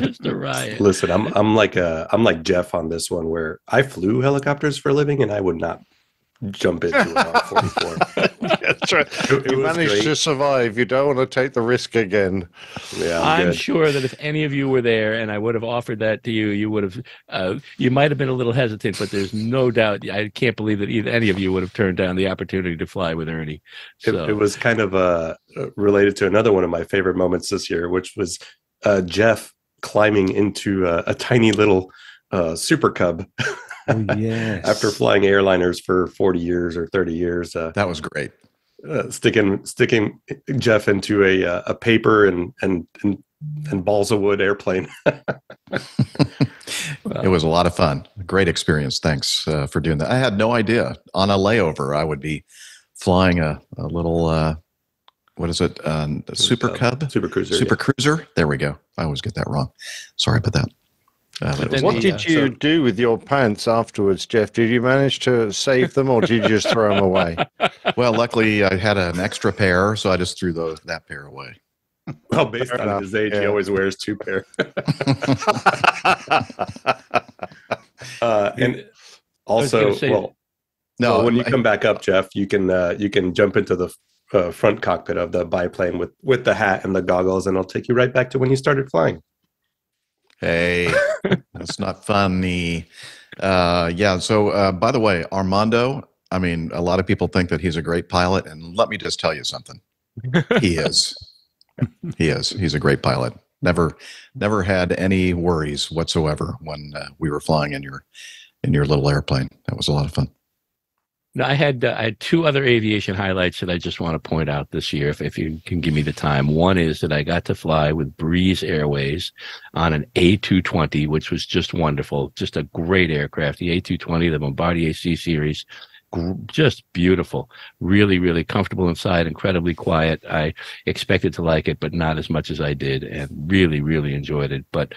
S7: just a riot."
S6: Listen, I'm I'm like uh I'm like Jeff on this one where I flew helicopters for a living and I would not jump into an R44.
S3: That's right.
S6: It- it
S3: You managed
S6: great.
S3: to survive. You don't want to take the risk again.
S6: Yeah, I'm,
S7: I'm sure that if any of you were there and I would have offered that to you, you would have, uh, you might have been a little hesitant, but there's no doubt. I can't believe that either any of you would have turned down the opportunity to fly with Ernie.
S6: It,
S7: So
S6: it was kind of uh, related to another one of my favorite moments this year, which was uh, Jeff climbing into a, a tiny little uh, Super Cub
S1: Oh yes.
S6: after flying airliners for 40 years or 30 years. Uh,
S2: That was great.
S6: Uh, sticking sticking Jeff into a uh, a paper and and and, and balls of wood airplane.
S2: It was a lot of fun. Great experience. Thanks uh, for doing that. I had no idea on a layover I would be flying a, a little, uh, what is it? Um, a Super Cub?
S6: Super Cruiser.
S2: Super Cruiser? There we go. I always get that wrong. Sorry about that. Uh, but it was
S7: then
S3: What
S7: the,
S3: did
S7: uh,
S3: you
S6: so-
S3: do with your pants afterwards, Jeff? Did you manage to save them or did you just throw them away?
S2: well, luckily I had an extra pair, so I just threw those that pair away.
S6: Well, based
S3: Fair
S6: on
S3: enough,
S6: his age, he always wears two pair. uh, and Also, well,
S2: No,
S6: well, when you
S2: I-
S6: come back up, Jeff, you can uh, you can jump into the uh, front cockpit of the biplane with with the hat and the goggles, and it'll take you right back to when you started flying.
S2: Hey, that's not funny. Uh, yeah. So, uh, by the way, Armando. I mean, a lot of people think that he's a great pilot, and let me just tell you something. He is. he is. He's a great pilot. Never, never had any worries whatsoever when uh, we were flying in your in your little airplane. That was a lot of fun.
S7: I had uh, I had two other aviation highlights that I just want to point out this year, if, if you can give me the time. One is that I got to fly with Breeze Airways on an A220, which was just wonderful, just a great aircraft. The A220, the Bombardier C series, just beautiful, really, really comfortable inside, incredibly quiet. I expected to like it, but not as much as I did, and really, really enjoyed it. But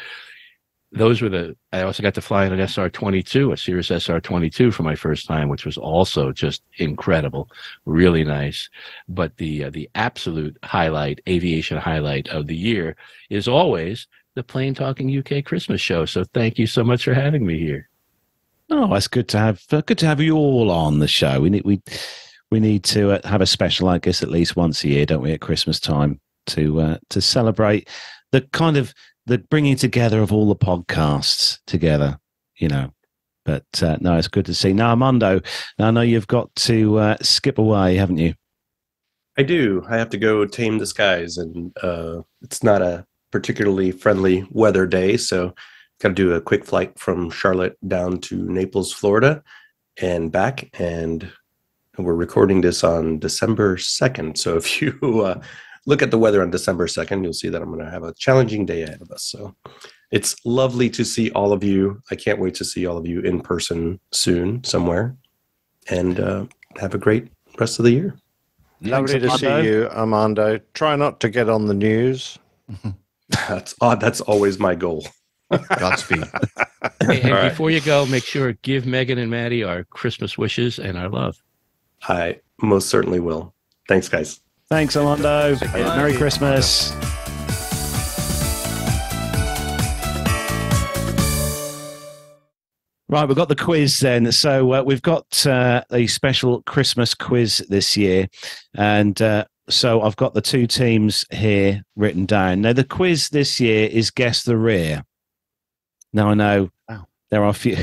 S7: those were the i also got to fly in an sr-22 a Cirrus sr-22 for my first time which was also just incredible really nice but the uh, the absolute highlight aviation highlight of the year is always the plane talking uk christmas show so thank you so much for having me here
S1: Oh, it's good to have uh, good to have you all on the show. We need we we need to uh, have a special like this at least once a year, don't we? At Christmas time to uh, to celebrate the kind of the bringing together of all the podcasts together. You know, but uh, no, it's good to see. Now, Armando, I know you've got to uh, skip away, haven't you?
S6: I do. I have to go tame the skies, and uh, it's not a particularly friendly weather day, so got to do a quick flight from Charlotte down to Naples, Florida, and back. And we're recording this on December second. So if you uh, look at the weather on December second, you'll see that I'm going to have a challenging day ahead of us. So it's lovely to see all of you. I can't wait to see all of you in person soon somewhere, and uh, have a great rest of the year.
S3: Lovely to see you, Armando. Try not to get on the news.
S6: That's odd. That's always my goal.
S2: Godspeed.
S7: Hey, and
S6: All right.
S7: before you go make sure give megan and maddie our christmas wishes and our love
S6: I most certainly will. Thanks, guys.
S1: Thanks, Armando. Merry Christmas. Right, we've got the quiz then. So uh, we've got uh, a special Christmas quiz this year, and uh, so I've got the two teams here written down. Now, the quiz this year is guess the rear. Now I know
S8: Wow.
S1: There are a few,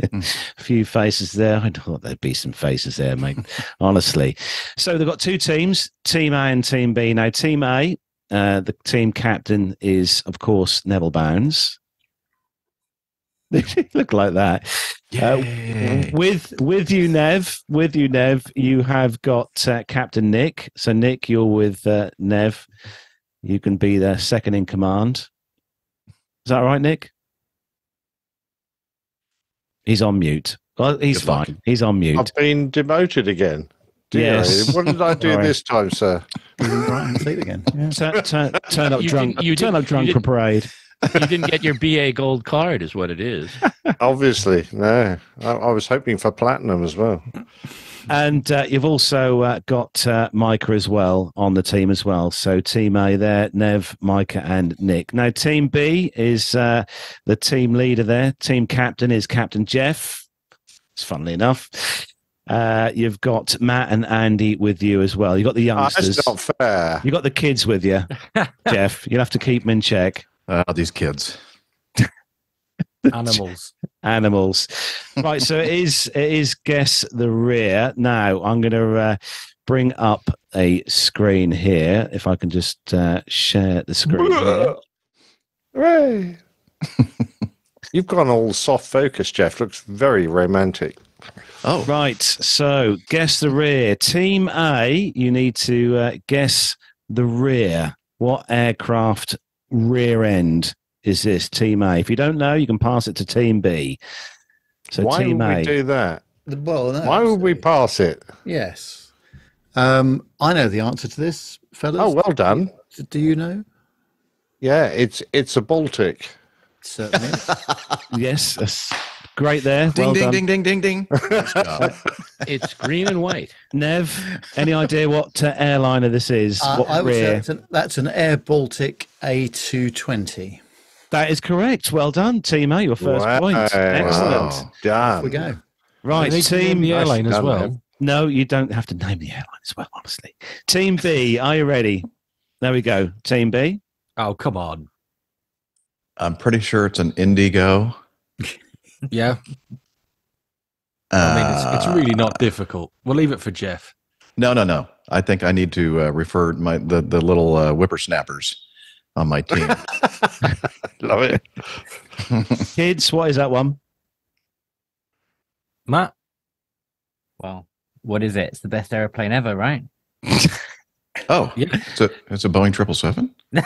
S1: a few faces there. I thought there'd be some faces there, mate. honestly. So they've got two teams, Team A and Team B. Now, Team A, uh, the team captain is, of course, Neville Bounds. Look like that. Uh, with with you, Nev. With you, Nev. You have got uh, Captain Nick. So Nick, you're with uh, Nev. You can be the second in command. Is that right, Nick? He's on mute. Well, he's
S2: Good luck.
S1: fine. He's on mute.
S3: I've been demoted again. Dear,
S1: Yes.
S3: What did I do
S1: Sorry.
S3: this time, sir?
S8: right hand seat again. Yeah.
S1: turn, turn, turn up
S7: You
S1: drunk.
S7: you
S1: turn
S7: didn't-
S1: up
S7: you
S1: drunk for parade.
S7: you didn't get your ba gold card is what it is
S3: Obviously, no. I, I was hoping for platinum as well.
S1: And uh, you've also uh, got uh, Micah as well on the team as well. So team A there, Nev, Micah, and Nick. Now team B is uh, the team leader there. Team captain is Captain Jeff. It's funnily enough. Uh, you've got Matt and Andy with you as well. You've got the
S3: Ah,
S1: youngsters.
S3: that's not fair.
S1: You've got the kids with you, Jeff. You'll have to keep them in check.
S2: Uh, these kids.
S4: Animals.
S1: animals. right, so it is it is guess the rear. Now I'm going to uh, bring up a screen here. If I can just uh, share the screen.
S3: Hooray. You've gone all soft focus, Jeff. Looks very romantic.
S2: Oh,
S1: Right, so guess the rear. Team A, you need to uh, guess the rear. What aircraft rear end is this? Team A. If you don't know, you can pass it to Team B. So
S3: Why
S1: Team
S3: would
S1: A.
S3: we do that?
S8: Well, no,
S3: Why would we pass it?
S8: Yes. Um, I know the answer to this, fellas.
S3: Oh, well done.
S8: Do you know?
S3: Yeah, it's it's a Baltic.
S8: Certainly.
S1: yes, that's great there.
S2: ding,
S1: well
S2: ding,
S1: done.
S2: ding, ding, ding, ding, Nice
S7: it's green and white
S1: Nev, any idea what uh, airliner this is?
S8: Uh,
S1: what
S8: I would say
S1: rear?
S8: that's an, that's an Air Baltic A220.
S1: That is correct. Well done, team A. Your first
S3: Wow.
S1: point. Excellent.
S2: Wow.
S8: Off we go.
S1: Right,
S4: They need to name
S1: team.
S4: the airline as well.
S3: that.
S1: No, you don't have to name the airline as well, honestly. Team B, are you ready? There we go. Team B.
S4: Oh, come on.
S2: I'm pretty sure it's an Indigo.
S4: Yeah. I mean, it's, it's
S2: Uh,
S4: really not difficult. We'll leave it for Jeff.
S2: No, no, no. I think I need to uh, refer my the the little uh, whippersnappers on my team.
S3: Love it.
S1: Kids, what is that one?
S4: Matt?
S5: Well, what is it? It's the best airplane ever, right?
S2: oh,
S4: Yeah.
S2: it's a it's a Boeing triple seven.
S1: Is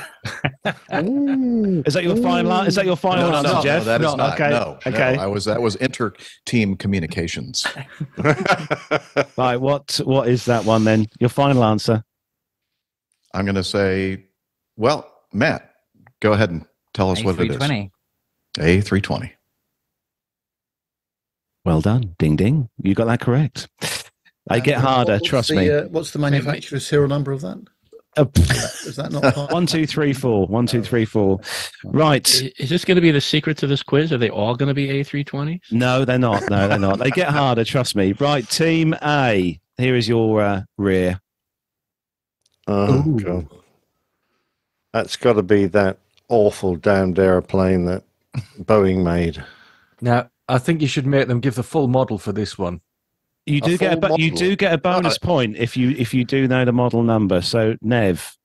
S1: that your final? an- Is that your final
S2: No, no,
S1: answer,
S2: no,
S1: Jeff?
S2: no, that is
S1: No,
S2: not.
S1: Okay.
S2: No,
S1: okay.
S2: no, I was that was inter team communications.
S1: Right. What What is that one then? Your final answer.
S2: I'm going to say, well, Matt, go ahead and tell us what it is.
S5: A320.
S2: A320.
S1: Well done. Ding ding. You got that correct. They get
S8: And
S1: harder. Trust
S8: the,
S1: me.
S8: Uh, what's the manufacturer's serial number of that?
S1: Uh,
S8: Is that not part?
S1: one, two, three, four. One, two, three, four. Right.
S7: I- Is this going to be the secret to this quiz? Are they all going to be A320s?
S1: No, they're not. No, they're not. They get harder. Trust me. Right. Team A. Here is your uh, rear.
S3: Oh,
S4: Ooh.
S3: God. That's got to be that awful damned airplane that Boeing made.
S4: Now, I think you should make them give the full model for this one.
S1: You
S3: A
S1: do get a bo- you do get a bonus point if you if you do know the model number. So Nev,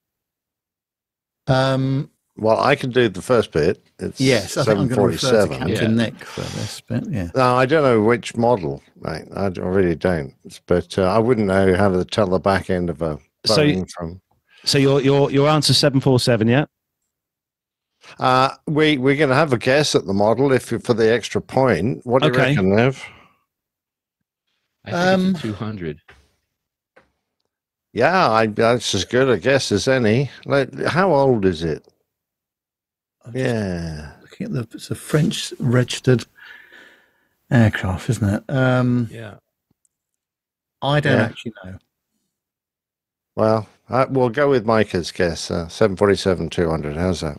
S8: Um,
S3: Well, I can do the first bit. It's
S8: yes, I think I'm going to refer to
S3: 747.
S8: Captain
S7: Yeah.
S8: Nick for this bit. Yeah.
S3: No, I don't know which model, right? I d- I really don't. But uh, I wouldn't know how to tell the back end of a
S1: So-
S3: Boeing from.
S1: So your your your answer seven four seven, yeah.
S3: Uh, we we're going to have a guess at the model if for the extra point. What do you reckon, Nev?
S7: I think
S8: Um,
S7: 200.
S3: Yeah, I, that's as good a guess as any. Like, how old is it?
S8: I'm
S3: Yeah.
S8: Looking at the, it's a French registered aircraft, isn't it? Um,
S7: Yeah.
S8: I don't
S3: Yeah.
S8: actually know.
S3: Well, uh, we'll go with Micah's guess. Uh, 747 200. How's that?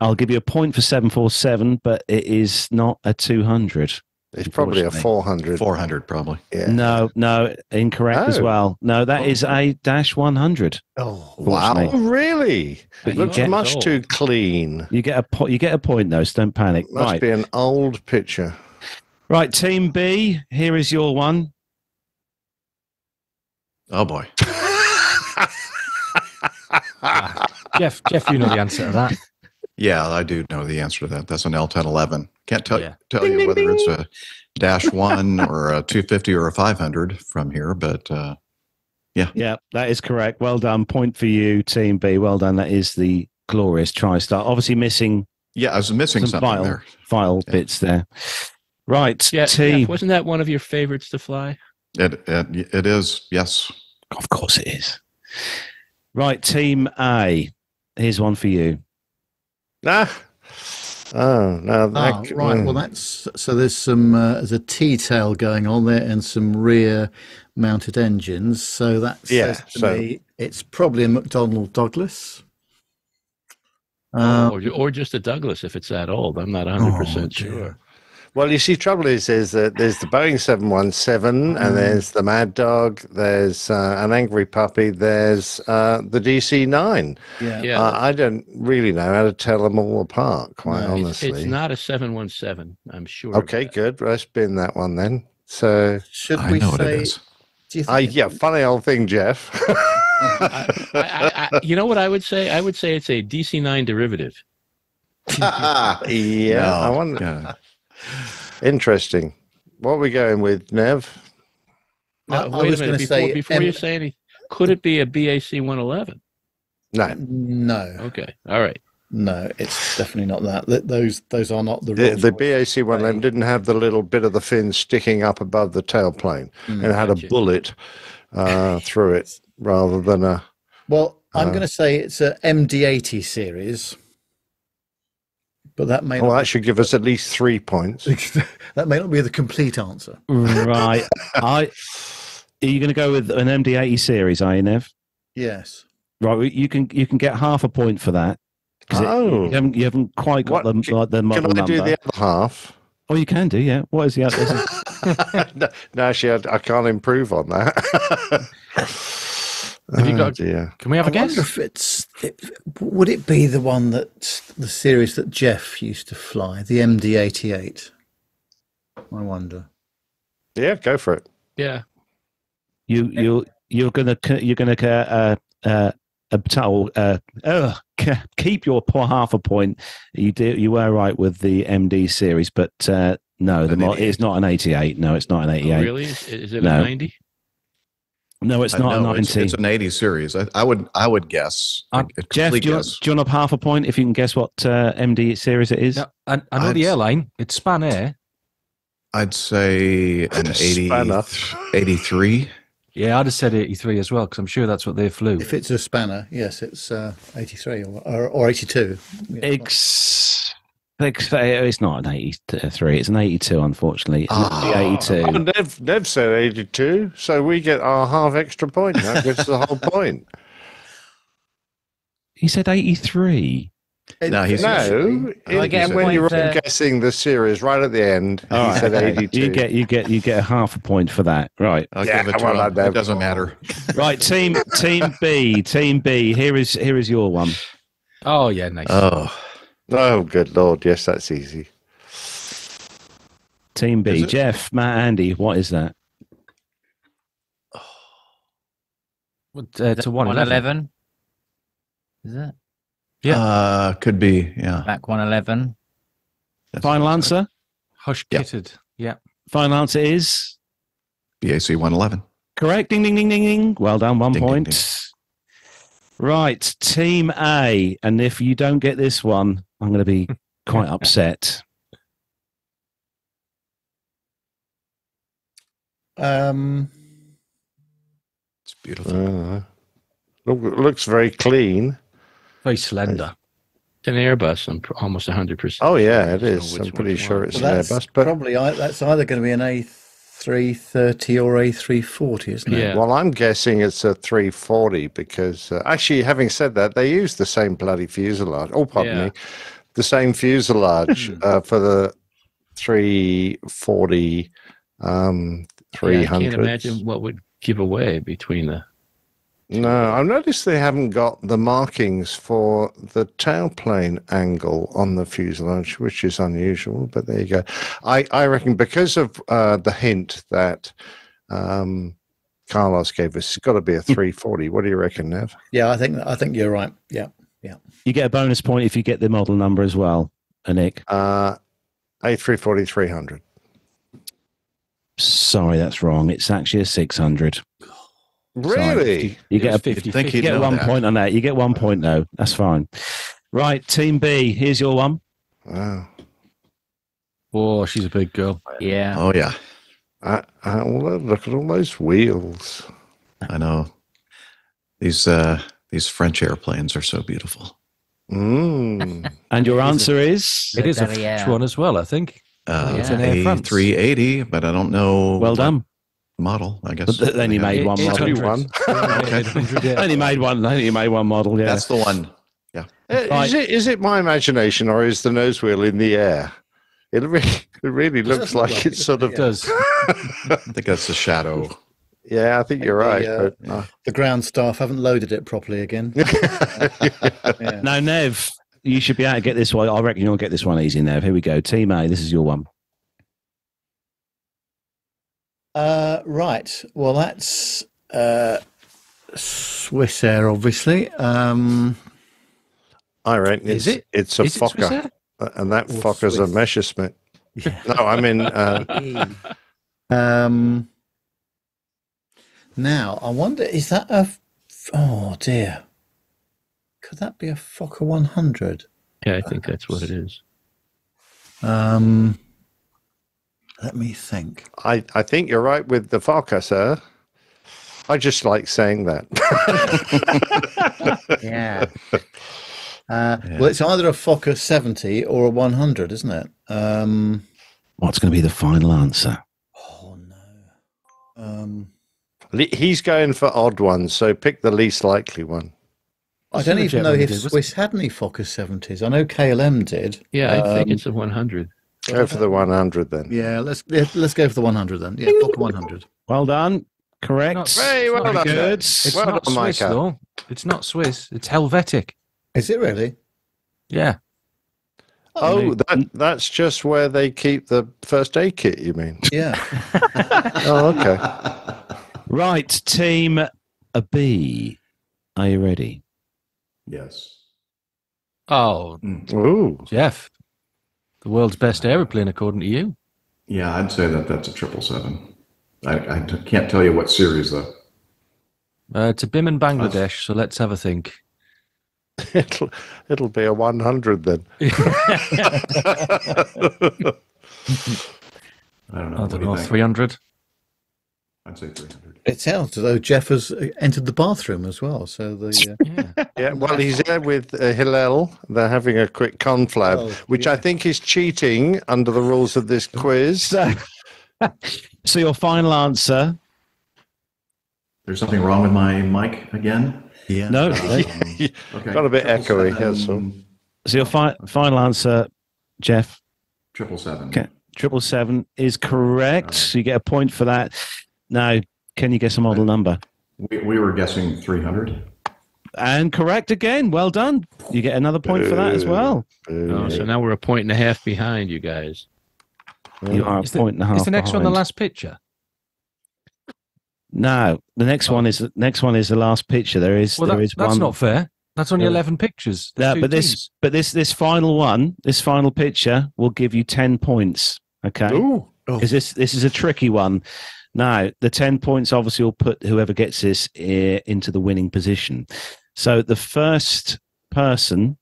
S1: I'll give you a point for seven four seven, but it is not a two hundred.
S3: It's probably a 400.
S2: 400 probably.
S3: Yeah.
S1: No, no, incorrect as
S3: Oh.
S1: well. No, that is a dash one hundred.
S3: Oh,
S1: Fortunately.
S3: Oh, really?
S1: But
S3: It looks
S1: get-
S3: much
S7: old.
S3: too clean.
S1: You get a po- you get a point though. So don't panic.
S3: Must
S1: right,
S3: be an old picture.
S1: right. Team B, here is your one.
S2: Oh boy.
S4: Jeff, Jeff, you know the answer to that.
S2: Yeah, I do know the answer to that. That's an L1011. Can't tell
S4: Yeah.
S2: tell you whether it's a dash one or a 250 or a 500 from here, but uh,
S1: Yeah, that is correct. Well done. Point for you, Team B. Well done. That is the glorious TriStar. Obviously missing
S2: yeah, I was missing
S1: Some
S2: something
S1: file.
S2: there.
S1: file
S2: Yeah.
S1: bits there. Right,
S7: Yeah.
S1: team.
S7: Jeff, wasn't that one of your favorites to fly?
S2: It, it it is yes.
S1: Of course it is. Right, Team A. Here's one for you.
S3: Ah. Oh, no.
S8: Ah,
S3: that-
S8: right. Well,
S3: mm.
S8: that's so. There's some uh, there's a T tail going on there and some rear mounted engines. So that
S3: Yeah,
S8: says to
S3: so-
S8: me it's probably a McDonnell Douglas. Um,
S7: or, or just a Douglas if it's that old? I'm not 100%
S8: Oh,
S7: sure.
S8: Dear.
S3: Well, you see, trouble is, is that there's the Boeing 717,
S8: Mm.
S3: and there's the Mad Dog, there's uh, an Angry Puppy, there's uh, the DC 9.
S8: yeah.
S7: Yeah.
S3: Uh, I don't really know how to tell them all apart, quite
S8: No, it's-
S3: honestly.
S7: It's not a 717. I'm sure.
S3: okay, good. Let's bin that one then. So,
S8: Should
S2: I
S8: we
S2: know what
S8: say?
S2: it is.
S8: Do you
S3: uh,
S8: think
S3: yeah, funny old thing, Jeff.
S7: I, I, I, you know what I would say? I would say it's a DC9 derivative.
S3: yeah,
S2: No,
S3: I wonder.
S2: yeah.
S3: Interesting. What are we going with, Nev?
S8: I-
S7: Now,
S8: I
S7: wait
S8: was
S7: a
S8: gonna
S7: minute. Before,
S8: say
S7: before you say anything, could it be a BAC 111?
S3: No,
S8: No,
S7: Okay. All right.
S8: no, it's definitely not that. Those those are not the
S3: the, the BAC one
S8: Right.
S3: didn't have the little bit of the fin sticking up above the tailplane.
S8: Mm.
S3: and had a
S7: Gotcha.
S3: bullet uh, through it rather than a.
S8: Well, I'm
S3: Uh,
S8: going to say it's a MD80 series, but that may
S3: Well,
S8: not
S3: that should give us at least three points.
S8: that may not be the complete answer.
S1: Right. I are you going to go with an MD80 series, are you, Nev?
S8: Yes.
S1: Right. You can you can get half a point for that. 'cause it-
S3: Oh.
S1: you haven't you haven't quite got
S3: What-
S1: the like the
S3: Can
S1: model
S3: I do
S1: number.
S3: the other half?
S1: Oh, you can do. Yeah. What is the other?
S3: no, no, actually, I, I can't improve on that.
S4: Have you got?
S3: Oh,
S4: got-
S3: dear.
S4: Can we have
S8: I
S4: a guess?
S8: wonder if it's it, would it be the one that the series that Jeff used to fly, the MD88. I wonder.
S3: Yeah, go for it.
S7: Yeah.
S1: You you you're gonna you're gonna uh, uh, obtain, uh, uh, k- keep your poor half a point. You do you were right with the MD series, but uh, no, the mo- it's not an 88. No, it's not an 88.
S7: Oh, really? Is, is it
S1: No.
S7: a 90?
S1: No, it's
S2: Uh,
S1: not
S2: no,
S1: a
S2: it's,
S1: 90.
S2: it's an 80 series. I, I would I would guess.
S1: Uh,
S2: a, a
S1: Jeff, do you,
S2: guess.
S1: do you want a half a point if you can guess what uh, MD series it is?
S4: No, I, I know
S2: I'd
S4: the airline. It's Spanair.
S2: I'd say an 80, 83.
S4: Yeah, I'd have said 83 as well because I'm sure that's what they flew.
S8: If it's a Spanair, yes, it's uh, 83 or, or, or 82. Yeah.
S1: Ex- ex- it's not an 83. It's an 82, unfortunately.
S2: Ah.
S1: The
S3: Oh,
S1: 82.
S3: Nev, Nev said 82, so we get our half extra point. That gets the whole point.
S1: He said 83.
S2: No, he's
S3: No,
S5: I
S3: in-
S5: get
S3: when you were
S5: point, uh,
S3: guessing the series right at the end,
S1: All
S3: he
S1: right,
S3: said 82.
S1: You get you get you get a half a point for that. Right.
S2: I'll
S3: Yeah,
S2: give it
S3: well,
S2: him. It doesn't matter.
S1: Right, team team B, team B. Here is here is your one.
S4: Oh, yeah, nice.
S2: Oh,
S3: Oh, good lord. Yes, that's easy.
S1: Team B. Jeff, Matt, Andy, what is that?
S4: What, uh, it's a 111.
S5: 111. Is it?
S4: Yeah.
S2: uh, could be. Yeah.
S5: BAC 111.
S2: That's
S1: Final answer?
S4: Hush kitted. Yeah.
S1: Final answer is
S2: BAC 111.
S1: correct. Ding ding ding ding ding. Well done, one
S2: Ding, ding,
S1: point.
S2: ding.
S1: Right, team A. And if you don't get this one, I'm gonna be quite upset.
S8: Um,
S2: It's beautiful.
S3: Uh, look, looks very clean.
S4: Very slender.
S7: It's an Airbus. I'm pr- almost 100%.
S3: Oh, yeah, it
S7: So
S3: is.
S7: which
S3: I'm pretty
S7: one's
S3: sure it's
S8: well,
S3: an Airbus. But
S8: probably that's either going to be an A330 or A340, isn't it?
S7: Yeah.
S3: Well, I'm guessing it's a 340 because, uh, actually, having said that, they use the same bloody fuselage. Oh, pardon
S7: Yeah.
S3: me. The same fuselage uh, for the 340, um,
S7: Yeah, I can't imagine what would give away between the.
S3: No, I've noticed they haven't got the markings for the tailplane angle on the fuselage, which is unusual, but there you go. I, I reckon because of uh, the hint that um, Carlos gave us, it's got to be a 340. What do you reckon, Nev?
S8: Yeah, I think I think you're right. Yeah. Yeah.
S1: You get a bonus point if you get the model number as well, Nick.
S3: Uh, A340 300.
S1: Sorry, that's wrong. It's actually a 600.
S3: Really?
S1: You get a
S4: fifty.
S2: think
S1: you get one
S2: that.
S1: point on that. You get one point though. That's fine. Right, team B. Here's your one.
S3: Wow.
S4: Oh, she's a big girl.
S5: Yeah.
S2: Oh, yeah.
S3: Uh, well, look at all those wheels.
S2: I know. These uh, these French airplanes are so beautiful.
S3: Mm.
S1: And your answer is
S4: It is a
S5: Derriere.
S4: French one as well, I think.
S2: Uh,
S5: It's
S4: an Air
S2: A380, but I don't know.
S1: well
S2: what
S1: done.
S2: Model, I guess.
S1: But then he made one model.
S3: one.
S4: Yeah, 800, yeah.
S1: Only made one. Only made one model. Yeah.
S2: That's the one.
S3: Uh,
S1: Right.
S3: Is it is it my imagination or is the nose wheel in the air? It really, it really looks
S8: look
S3: like
S8: like
S3: it's
S8: it,
S3: sort of.
S4: It does.
S2: I think that's the shadow.
S3: Yeah, I think you're right.
S8: The, uh,
S3: but, uh,
S8: The ground staff haven't loaded it properly again. Yeah.
S1: No, Nev, you should be able to get this one. I reckon you'll get this one easy, Nev. Here we go. Team A. This is your one.
S8: Uh, right. Well, that's uh, Swiss Air, obviously. Um,
S3: I reckon
S4: Is
S3: it's,
S4: it?
S3: it's a
S4: Is
S3: Fokker,
S4: Air?
S3: uh, and that
S8: Or
S3: Fokker's a Messerschmitt.
S8: yeah.
S3: No, I mean, uh,
S8: um, now, I wonder, is that a? Oh, dear. Could that be a Fokker 100?
S7: Yeah, I think that's what it is.
S8: Um, let me think.
S3: I, I think you're right with the Fokker, sir. I just like saying that.
S8: Yeah. Uh,
S2: Yeah.
S8: Well, it's either a Fokker 70 or a 100, isn't it? Um,
S1: What's going to be the final answer?
S8: oh, no. Um,
S3: He's going for odd ones, so pick the least likely one.
S8: I don't even know if
S4: did, wasn't
S8: Swiss had any Fokker 70s. I know KLM did.
S7: Yeah, I think
S8: Um,
S7: it's a 100.
S3: Go for the 100 then.
S8: Yeah, let's let's go for the 100 then. Yeah, block 100.
S1: Well done. Correct.
S4: Not-
S3: Hey, well
S4: Not
S3: done.
S1: good.
S4: It's
S3: Well
S4: not
S3: done,
S4: Swiss
S3: Micah.
S4: though. It's not Swiss. It's Helvetic.
S8: Is it really?
S4: Yeah.
S3: Oh, that that's just where they keep the first aid kit, you mean?
S8: Yeah.
S3: Oh, okay.
S1: Right, team a B. Are you ready?
S2: Yes.
S4: Oh,
S3: Ooh.
S4: Jeff, the world's best aeroplane, according to you.
S2: Yeah, I'd say that that's a triple seven. I can't tell you what series though.
S4: Uh, it's a Biman Bangladesh, so let's have a think.
S3: It'll it'll be a 100 then.
S2: I don't know.
S4: I don't
S2: do
S4: know, 300.
S2: I'd say three hundred.
S8: It sounds as though Jeff has uh, entered the bathroom as well. So the uh,
S4: Yeah.
S3: Yeah, well, he's there with uh, Hillel. They're having a quick conflab,
S8: Oh,
S3: which I think is cheating under the rules of this quiz.
S1: So, so your final answer?
S2: There's something wrong with my mic again.
S8: yeah.
S1: No.
S2: Um, okay.
S3: Got a bit
S2: triple
S3: echoey,
S2: seven,
S3: that's all.
S1: So your fi- final answer, Jeff?
S2: Triple seven.
S1: Okay. Triple seven is correct. So you get a point for that. Now, can you guess a model number?
S2: We, we were guessing three hundred.
S1: And correct again. Well done. You get another point for that as well.
S7: Oh, so now we're a point and a half behind you guys.
S1: You are a
S4: Is the-
S1: point and a half.
S4: Is the next one the last picture?
S1: No, the next one is the next one is the last picture. There is
S4: Well,
S1: there
S4: that,
S1: is
S4: that's
S1: one.
S4: not fair. That's only
S1: Yeah.
S4: 11 pictures.
S1: No,
S4: Two
S1: but this but this this final one, this final picture will give you ten points. Okay.
S3: Ooh. Oh.
S1: Is this this is a tricky one? Now the ten points obviously will put whoever gets this uh, into the winning position. So the first person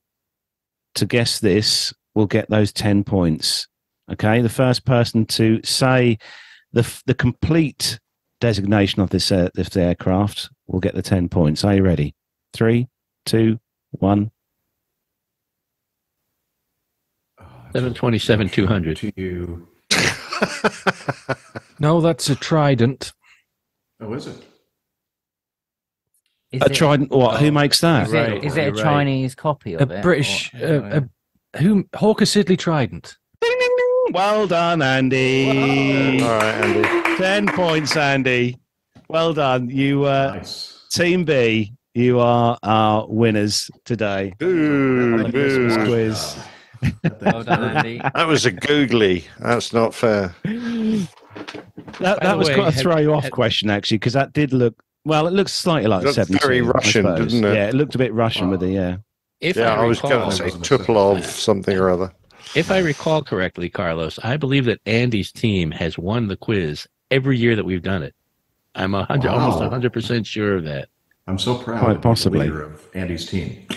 S1: to guess this will get those ten points. Okay, the first person to say the the complete designation of this uh, this aircraft will get the ten points. Are you ready? Three, two, one.
S7: Seven twenty-seven, two hundred.
S2: To you.
S4: No, that's a Trident.
S2: Oh, is it?
S5: Is
S1: A
S5: it-
S1: trident. What? Who makes that?
S5: Is
S7: Right,
S5: it, is it a
S7: right.
S5: Chinese copy
S4: A
S5: it?
S4: British.
S5: or-
S4: Uh, a, who? Hawker Siddeley Trident.
S1: Ding, ding, ding. Well done, Andy.
S3: All right, Andy.
S1: Ten points, Andy. Well done. You, uh,
S2: Nice.
S1: Team B, you are our winners today.
S3: Boo,
S1: on
S3: boo.
S1: quiz.
S5: Well done, Andy.
S3: That was a googly. That's not fair.
S1: That, that was
S7: way,
S1: quite a throw you off question, actually, because that did look. Well, it looks slightly like
S3: Looked
S1: seventy.
S3: very Russian, didn't it?
S1: Yeah, it looked a bit Russian with the yeah.
S7: If
S3: yeah, I, was
S7: recall,
S3: going to say
S2: wasn't
S3: Tupolev something or other.
S7: if I recall correctly, Carlos, I believe that Andy's team has won the quiz every year that we've done it. I'm a hundred, almost hundred percent sure of that.
S2: I'm so proud.
S1: Quite
S2: to be the
S1: possibly.
S2: leader of Andy's team.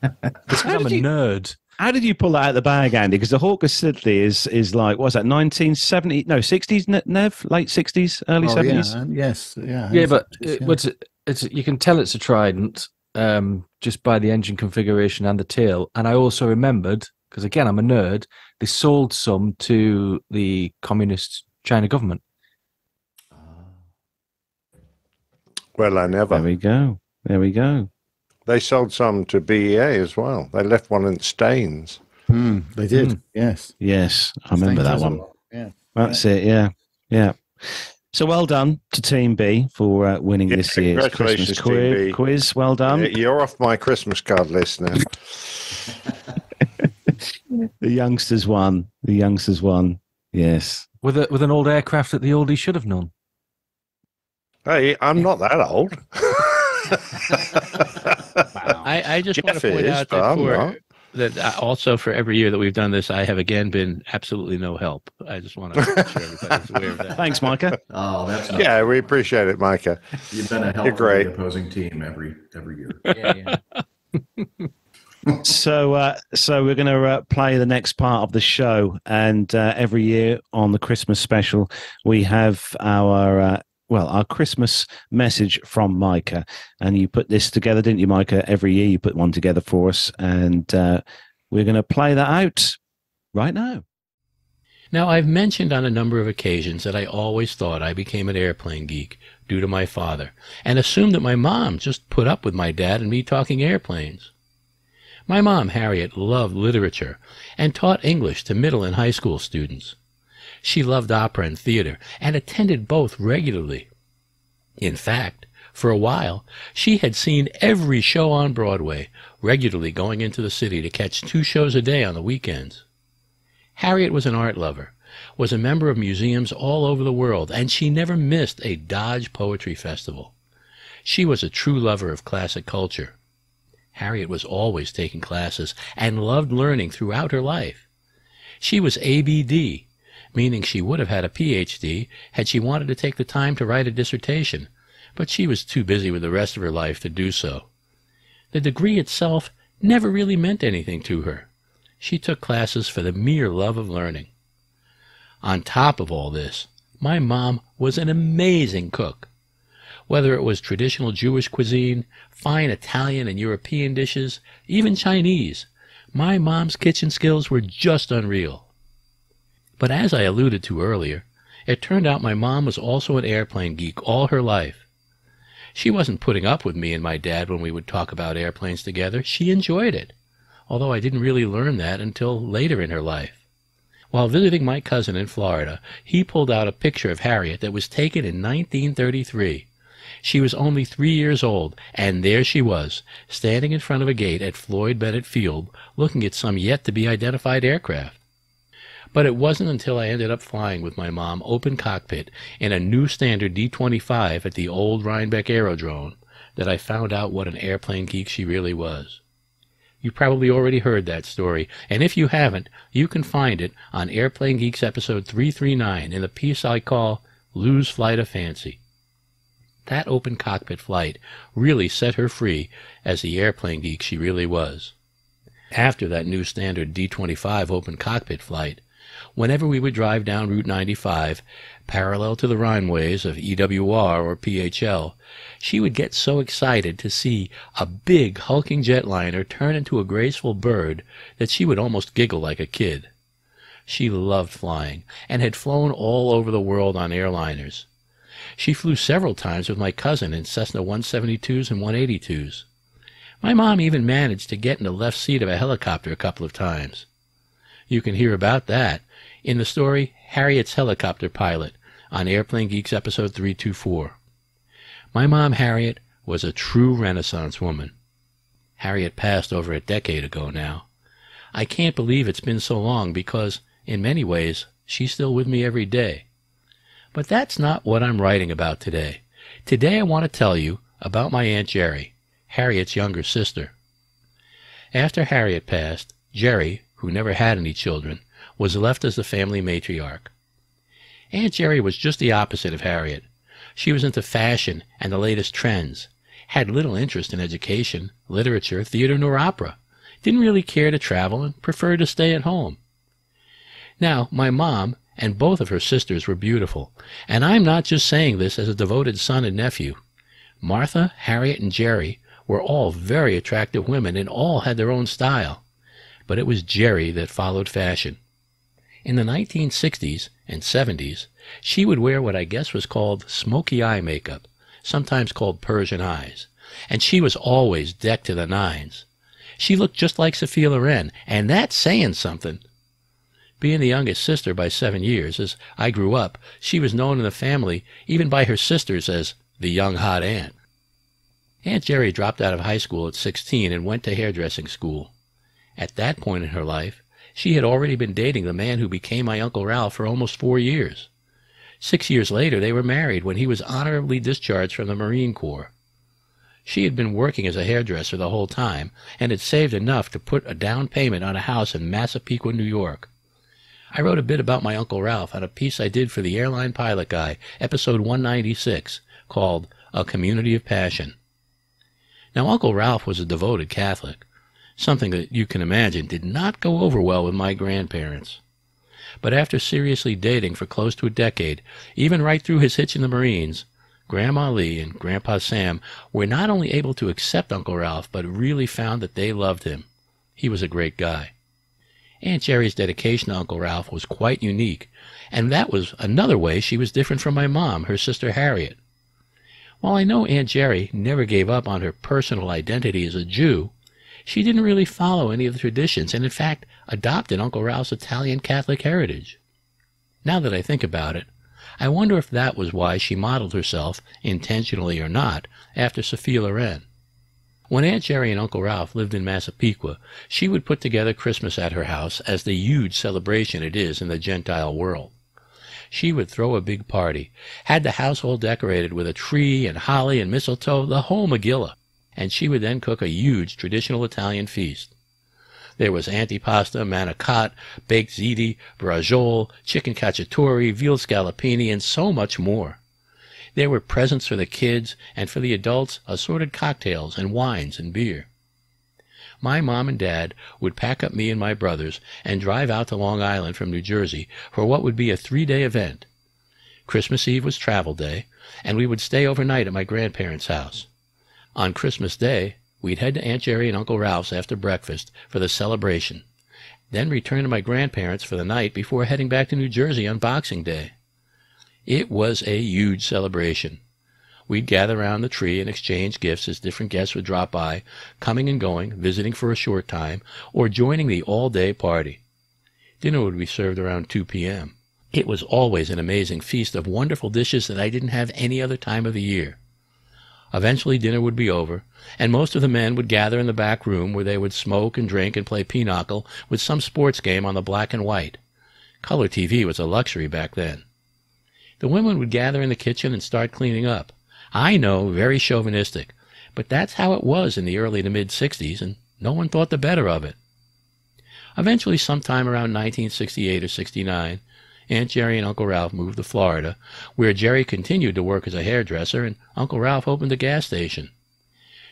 S4: Because
S1: How
S4: I'm a
S1: you-
S4: nerd.
S1: How did you pull that out of the bag, Andy? Because the Hawker Siddeley is is like what's that? Nineteen seventy? No, sixties. Nev, late sixties, early
S8: Oh,
S1: seventies.
S8: yeah, yes, yeah.
S4: Yeah, but
S8: it's-
S4: it, what's it, it's you can tell it's a Trident um, just by the engine configuration and the tail. And I also remembered because again I'm a nerd. They sold some to the communist China government.
S3: Well, I never.
S1: There we go. There we go.
S3: They sold some to BEA as well. They left one in Staines.
S8: Hmm, they did.
S4: Mm.
S8: Yes.
S1: Yes, I remember that one.
S8: Yeah.
S1: That's it. Yeah, yeah. So well done to Team B for uh, winning
S3: Yeah,
S1: this year's Christmas
S3: congratulations,
S1: quiz. Quiz. Well done.
S3: Yeah, You're off my Christmas card list now.
S1: The youngsters won. The youngsters won. Yes.
S4: with a, with an old aircraft that the oldie should have known.
S3: hey, I'm not that old.
S7: I, I just want to point
S3: is,
S7: out that,
S3: I'm
S7: for,
S3: not.
S7: that uh, also for every year that we've done this, I have again been absolutely no help. I just want to make sure everybody's aware of that.
S1: Thanks, Micah.
S2: Oh, that's not,
S3: yeah, we appreciate it, Micah.
S2: You've been a help
S3: You're great.
S2: the opposing team every every year.
S5: Yeah, yeah.
S1: so, uh, so we're going to uh, play the next part of the show, and uh, every year on the Christmas special, we have our uh, well, our Christmas message from Micah, and you put this together, didn't you, Micah? Every year you put one together for us, and uh, we're going to play that out right now.
S7: Now, I've mentioned on a number of occasions that I always thought I became an airplane geek due to my father, and assumed that my mom just put up with my dad and me talking airplanes. My mom, Harriet, loved literature and taught English to middle and high school students. She loved opera and theater and attended both regularly. In fact, for a while, she had seen every show on Broadway, regularly going into the city to catch two shows a day on the weekends. Harriet was an art lover, was a member of museums all over the world, and she never missed a Dodge Poetry Festival. She was a true lover of classic culture. Harriet was always taking classes and loved learning throughout her life. She was ABD, meaning she would have had a PhD had she wanted to take the time to write a dissertation, but she was too busy with the rest of her life to do so. The degree itself never really meant anything to her. She took classes for the mere love of learning. On top of all this, my mom was an amazing cook. Whether it was traditional Jewish cuisine, fine Italian and European dishes, even Chinese, my mom's kitchen skills were just unreal. But as I alluded to earlier, it turned out my mom was also an airplane geek all her life. She wasn't putting up with me and my dad when we would talk about airplanes together. She enjoyed it, although I didn't really learn that until later in her life. While visiting my cousin in Florida, he pulled out a picture of Harriet that was taken in 1933. She was only three years old, and there she was, standing in front of a gate at Floyd Bennett Field, looking at some yet to be identified aircraft. But it wasn't until I ended up flying with my mom open cockpit in a new standard D-25 at the old Rhinebeck Aerodrome that I found out what an airplane geek she really was. You probably already heard that story, and if you haven't, you can find it on Airplane Geeks episode 339 in the piece I call Lose Flight of Fancy. That open cockpit flight really set her free as the airplane geek she really was. After that new standard D-25 open cockpit flight, whenever we would drive down Route 95, parallel to the runways of EWR or PHL, she would get so excited to see a big hulking jetliner turn into a graceful bird that she would almost giggle like a kid. She loved flying and had flown all over the world on airliners. She flew several times with my cousin in Cessna 172s and 182s. My mom even managed to get in the left seat of a helicopter a couple of times. You can hear about that in the story Harriet's Helicopter Pilot on Airplane Geeks episode 324. My mom, Harriet, was a true Renaissance woman. Harriet passed over a decade ago now. I can't believe it's been so long because, in many ways, she's still with me every day. But that's not what I'm writing about today. Today I want to tell you about my Aunt Jerry, Harriet's younger sister. After Harriet passed, Jerry, who never had any children, was left as the family matriarch. Aunt Jerry was just the opposite of Harriet. She was into fashion and the latest trends, had little interest in education, literature, theater, nor opera, didn't really care to travel, and preferred to stay at home. Now, my mom and both of her sisters were beautiful, and I'm not just saying this as a devoted son and nephew. Martha, Harriet, and Jerry were all very attractive women and all had their own style. But it was Jerry that followed fashion. In the 1960s and 70s, she would wear what I guess was called smoky eye makeup, sometimes called Persian eyes, and she was always decked to the nines. She looked just like Sophia Loren, and that's saying something. Being the youngest sister by seven years, as I grew up, she was known in the family, even by her sisters, as the young hot aunt. Aunt Jerry dropped out of high school at 16 and went to hairdressing school. At that point in her life, she had already been dating the man who became my Uncle Ralph for almost four years. Six years later, they were married when he was honorably discharged from the Marine Corps. She had been working as a hairdresser the whole time and had saved enough to put a down payment on a house in Massapequa, New York. I wrote a bit about my Uncle Ralph on a piece I did for the Airline Pilot Guy, episode 196, called A Community of Passion. Now, Uncle Ralph was a devoted Catholic something that you can imagine did not go over well with my grandparents. But after seriously dating for close to a decade, even right through his hitch in the Marines, Grandma Lee and Grandpa Sam were not only able to accept Uncle Ralph, but really found that they loved him. He was a great guy. Aunt Jerry's dedication to Uncle Ralph was quite unique, and that was another way she was different from my mom, her sister Harriet. While I know Aunt Jerry never gave up on her personal identity as a Jew, She didn't really follow any of the traditions and, in fact, adopted Uncle Ralph's Italian Catholic heritage. Now that I think about it, I wonder if that was why she modeled herself, intentionally or not, after Sophia Loren. When Aunt Jerry and Uncle Ralph lived in Massapequa, she would put together Christmas at her house as the huge celebration it is in the Gentile world. She would throw a big party, had the household decorated with a tree and holly and mistletoe, the whole Megillah, and she would then cook a huge traditional Italian feast. There was antipasta, manicotti, baked ziti, braciole, chicken cacciatore, veal scallopini, and so much more. There were presents for the kids, and for the adults, assorted cocktails and wines and beer. My mom and dad would pack up me and my brothers and drive out to Long Island from New Jersey for what would be a three day event. Christmas Eve was travel day, and we would stay overnight at my grandparents' house. On Christmas Day, We'd head to Aunt Jerry and Uncle Ralph's after breakfast for the celebration, then return to my grandparents for the night before heading back to New Jersey on Boxing Day. It was a huge celebration. We'd gather around the tree and exchange gifts as different guests would drop by, coming and going, visiting for a short time, or joining the all-day party. Dinner would be served around 2 p.m. It was always an amazing feast of wonderful dishes that I didn't have any other time of the year. Eventually dinner would be over, and most of the men would gather in the back room where they would smoke and drink and play pinochle with some sports game on the black and white. Color TV was a luxury back then. The women would gather in the kitchen and start cleaning up. I know, very chauvinistic, but that's how it was in the early to mid 60s, and no one thought the better of it. Eventually, sometime around 1968 or 69, Aunt Jerry and Uncle Ralph moved to Florida, where Jerry continued to work as a hairdresser and Uncle Ralph opened a gas station.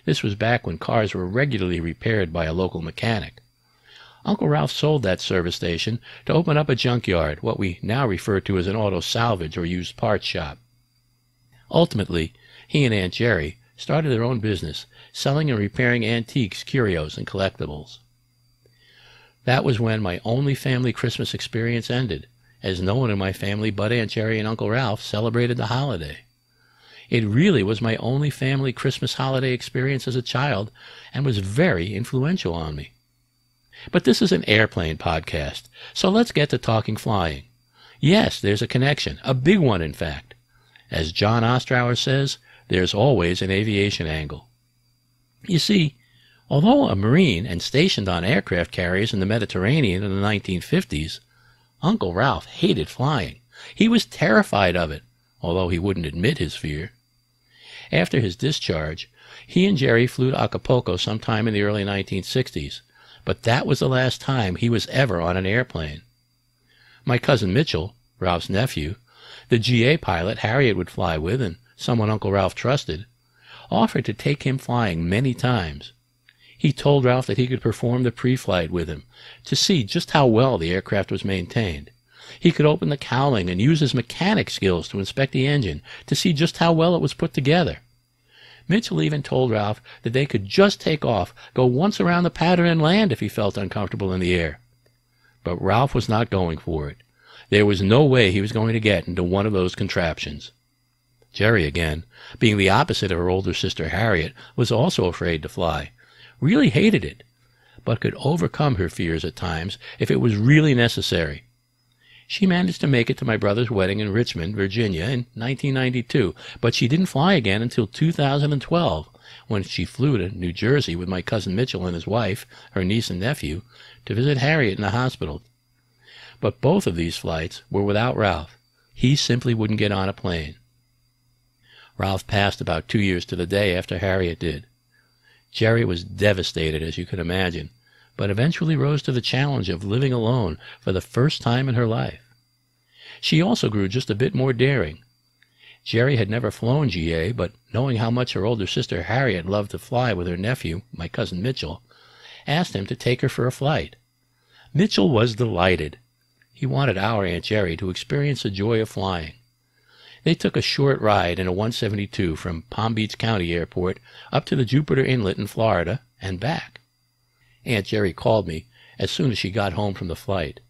S7: This was back when cars were regularly repaired by a local mechanic. Uncle Ralph sold that service station to open up a junkyard, what we now refer to as an auto salvage or used parts shop. Ultimately, he and Aunt Jerry started their own business, selling and repairing antiques, curios, and collectibles. That was when my only family Christmas experience ended, as no one in my family but Aunt Jerry and Uncle Ralph celebrated the holiday. It really was my only family Christmas holiday experience as a child and was very influential on me. But this is an airplane podcast, so let's get to talking flying. Yes, there's a connection, a big one, in fact. As Jon Ostrower says, there's always an aviation angle. You see, although a Marine and stationed on aircraft carriers in the Mediterranean in the 1950s, Uncle Ralph hated flying. He was terrified of it, although he wouldn't admit his fear. After his discharge, he and Jerry flew to Acapulco sometime in the early 1960s, but that was the last time he was ever on an airplane. My cousin Mitchell, Ralph's nephew, the GA pilot Harriet would fly with and someone Uncle Ralph trusted, offered to take him flying many times. He told Ralph that he could perform the pre-flight with him to see just how well the aircraft was maintained. He could open the cowling and use his mechanic skills to inspect the engine to see just how well it was put together. Mitchell even told Ralph that they could just take off, go once around the pattern and land if he felt uncomfortable in the air. But Ralph was not going for it. There was no way he was going to get into one of those contraptions. Jerry, again, being the opposite of her older sister Harriet, was also afraid to fly really hated it, but could overcome her fears at times if it was really necessary. She managed to make it to my brother's wedding in Richmond, Virginia in 1992, but she didn't fly again until 2012 when she flew to New Jersey with my cousin Mitchell and his wife, her niece and nephew, to visit Harriet in the hospital. But both of these flights were without Ralph. He simply wouldn't get on a plane. Ralph passed about two years to the day after Harriet did. Jerry was devastated, as you can imagine, but eventually rose to the challenge of living alone for the first time in her life. She also grew just a bit more daring. Jerry had never flown GA, but knowing how much her older sister Harriet loved to fly with her nephew, my cousin Mitchell, asked him to take her for a flight. Mitchell was delighted. He wanted our Aunt Jerry to experience the joy of flying. They took a short ride in a 172 from Palm Beach County Airport up to the Jupiter Inlet in Florida and back. Aunt Jerry called me as soon as she got home from the flight.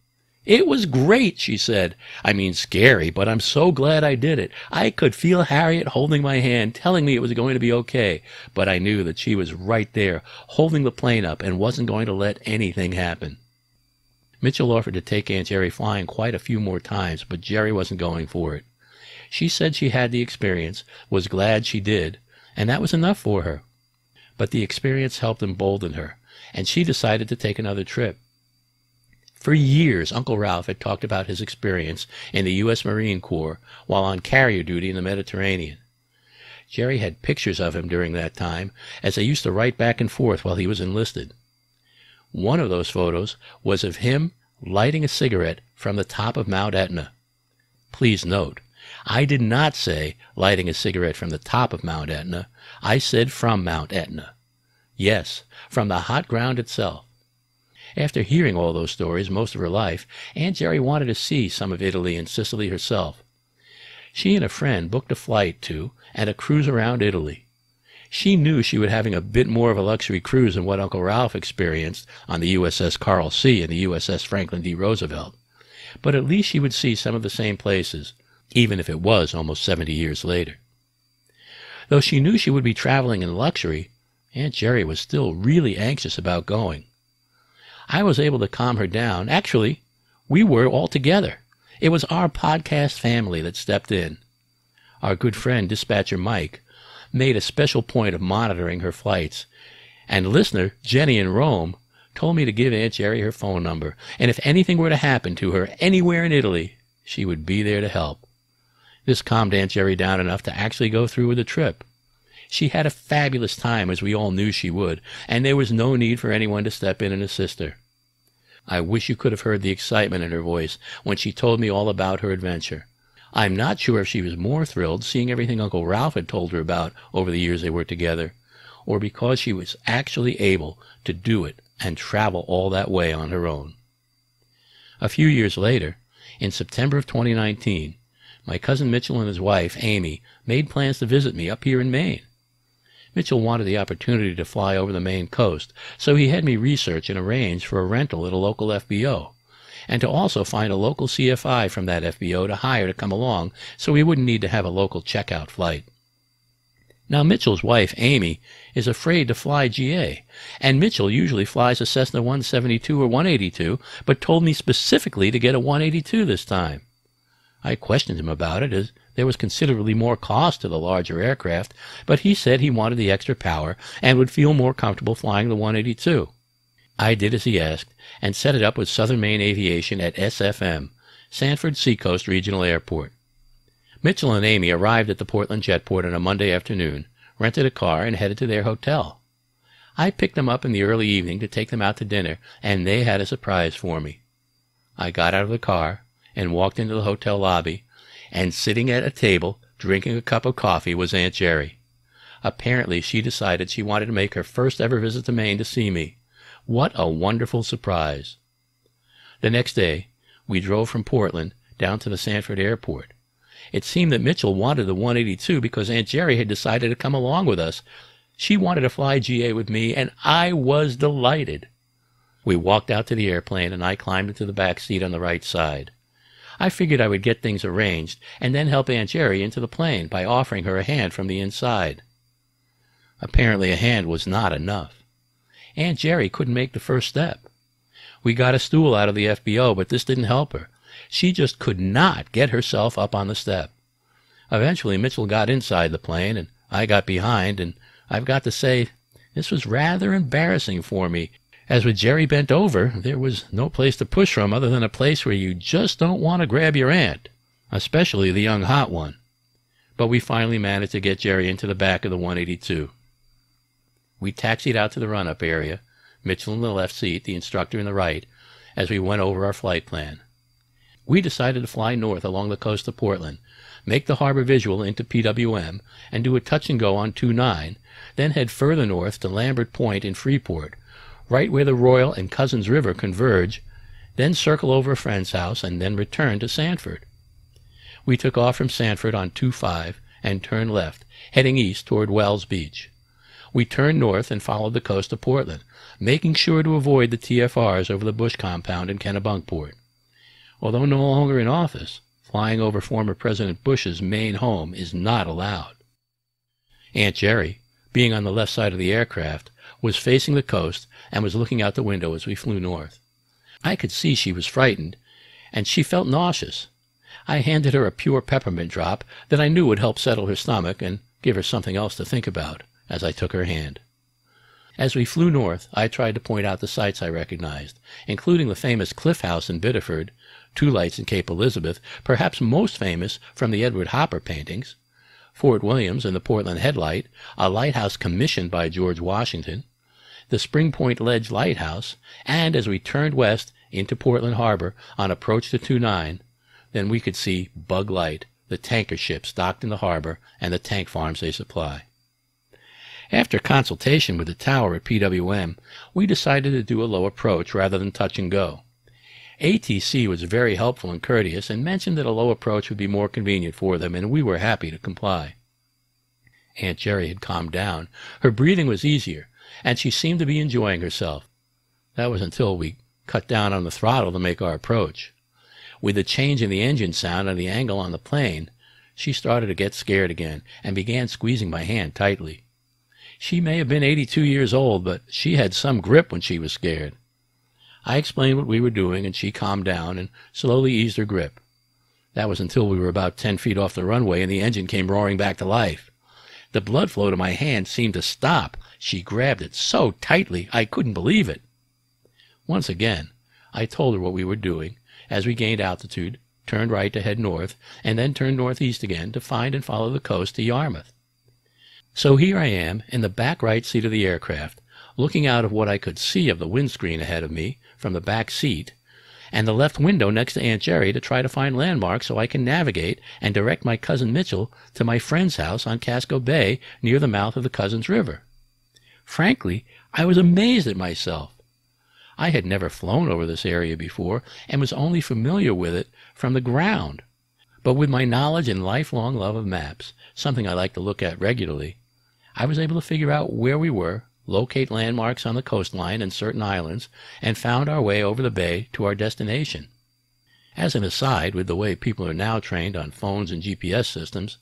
S7: It was great, she said. I mean, scary, but I'm so glad I did it. I could feel Harriet holding my hand, telling me it was going to be okay, but I knew that she was right there, holding the plane up, and wasn't going to let anything happen. Mitchell offered to take Aunt Jerry flying quite a few more times, but Jerry wasn't going for it. She said she had the experience, was glad she did, and that was enough for her. But the experience helped embolden her, and she decided to take another trip. For years, Uncle Ralph had talked about his experience in the U.S. Marine Corps while on carrier duty in the Mediterranean. Jerry had pictures of him during that time, as they used to write back and forth while he was enlisted. One of those photos was of him lighting a cigarette from the top of Mount Etna. Please note, I did not say lighting a cigarette from the top of Mount Etna. I said from Mount Etna. Yes, from the hot ground itself. After hearing all those stories most of her life, Aunt Jerry wanted to see some of Italy and Sicily herself. She and a friend booked a flight to and a cruise around Italy. She knew she would having a bit more of a luxury cruise than what Uncle Ralph experienced on the USS Coral Sea and the USS Franklin D. Roosevelt. But at least she would see some of the same places, even if it was almost seventy years later. Though she knew she would be traveling in luxury, Aunt Jerry was still really anxious about going. I was able to calm her down. Actually, we were all together. It was our podcast family that stepped in. Our good friend, Dispatcher Mike, made a special point of monitoring her flights, and listener Jenny in Rome told me to give Aunt Jerry her phone number, and if anything were to happen to her anywhere in Italy, she would be there to help. This calmed Aunt Jerry down enough to actually go through with the trip. She had a fabulous time, as we all knew she would, and there was no need for anyone to step in and assist her. I wish you could have heard the excitement in her voice when she told me all about her adventure. I'm not sure if she was more thrilled seeing everything Uncle Ralph had told her about over the years they were together, or because she was actually able to do it and travel all that way on her own. A few years later, in September of 2019, my cousin Mitchell and his wife, Amy, made plans to visit me up here in Maine. Mitchell wanted the opportunity to fly over the Maine coast, so he had me research and arrange for a rental at a local FBO, and to also find a local CFI from that FBO to hire to come along so we wouldn't need to have a local checkout flight. Now, Mitchell's wife, Amy, is afraid to fly GA, and Mitchell usually flies a Cessna 172 or 182, but told me specifically to get a 182 this time. I questioned him about it, as there was considerably more cost to the larger aircraft, but he said he wanted the extra power and would feel more comfortable flying the 182. I did as he asked and set it up with Southern Maine Aviation at SFM, Sanford Seacoast Regional Airport. Mitchell and Amy arrived at the Portland Jetport on a Monday afternoon, rented a car, and headed to their hotel. I picked them up in the early evening to take them out to dinner, and they had a surprise for me. I got out of the car and walked into the hotel lobby and sitting at a table drinking a cup of coffee was Aunt Jerry. Apparently, she decided she wanted to make her first ever visit to Maine to see me. What a wonderful surprise! The next day, we drove from Portland down to the Sanford airport. It seemed that Mitchell wanted the 182 because Aunt Jerry had decided to come along with us. She wanted to fly GA with me, and I was delighted. We walked out to the airplane, and I climbed into the back seat on the right side. I figured I would get things arranged and then help Aunt Jerry into the plane by offering her a hand from the inside. Apparently, a hand was not enough. Aunt Jerry couldn't make the first step. We got a stool out of the FBO, but this didn't help her. She just could not get herself up on the step. Eventually, Mitchell got inside the plane, and I got behind, and I've got to say, this was rather embarrassing for me as with Jerry bent over, there was no place to push from other than a place where you just don't want to grab your aunt, especially the young hot one. But we finally managed to get Jerry into the back of the 182. We taxied out to the run-up area, Mitchell in the left seat, the instructor in the right, as we went over our flight plan. We decided to fly north along the coast of Portland, make the harbor visual into PWM, and do a touch and go on 2-9, then head further north to Lambert Point in Freeport, right where the Royal and Cousins River converge, then circle over a friend's house, and then return to Sanford. We took off from Sanford on 2-5 and turned left, heading east toward Wells Beach. We turned north and followed the coast of Portland, making sure to avoid the TFRs over the Bush compound in Kennebunkport. Although no longer in office, flying over former President Bush's main home is not allowed. Aunt Jerry, being on the left side of the aircraft, was facing the coast and was looking out the window as we flew north. I could see she was frightened, and she felt nauseous. I handed her a pure peppermint drop that I knew would help settle her stomach and give her something else to think about as I took her hand. As we flew north, I tried to point out the sights I recognized, including the famous Cliff House in Biddeford, two lights in Cape Elizabeth, perhaps most famous from the Edward Hopper paintings, Fort Williams and the Portland Headlight, a lighthouse commissioned by George Washington, the Spring Point Ledge Lighthouse, and as we turned west into Portland Harbor on approach to 29, then we could see Bug Light, the tanker ships docked in the harbor, and the tank farms they supply. After consultation with the tower at PWM, we decided to do a low approach rather than touch and go. ATC was very helpful and courteous and mentioned that a low approach would be more convenient for them, and we were happy to comply. Aunt Jerry had calmed down. Her breathing was easier, and she seemed to be enjoying herself. That was until we cut down on the throttle to make our approach. With the change in the engine sound and the angle on the plane, she started to get scared again and began squeezing my hand tightly. She may have been 82 years old, but she had some grip when she was scared. I explained what we were doing, and she calmed down and slowly eased her grip. That was until we were about 10 feet off the runway and the engine came roaring back to life. The blood flow to my hand seemed to stop. She grabbed it so tightly I couldn't believe it. Once again, I told her what we were doing as we gained altitude, turned right to head north, and then turned northeast again to find and follow the coast to Yarmouth. So here I am in the back right seat of the aircraft, looking out of what I could see of the windscreen ahead of me from the back seat, and the left window next to Aunt Jerry to try to find landmarks so I can navigate and direct my cousin Mitchell to my friend's house on Casco Bay near the mouth of the Cousins River. Frankly, I was amazed at myself. I had never flown over this area before and was only familiar with it from the ground. But with my knowledge and lifelong love of maps, something I like to look at regularly, I was able to figure out where we were, locate landmarks on the coastline and certain islands, and found our way over the bay to our destination. As an aside, with the way people are now trained on phones and GPS systems,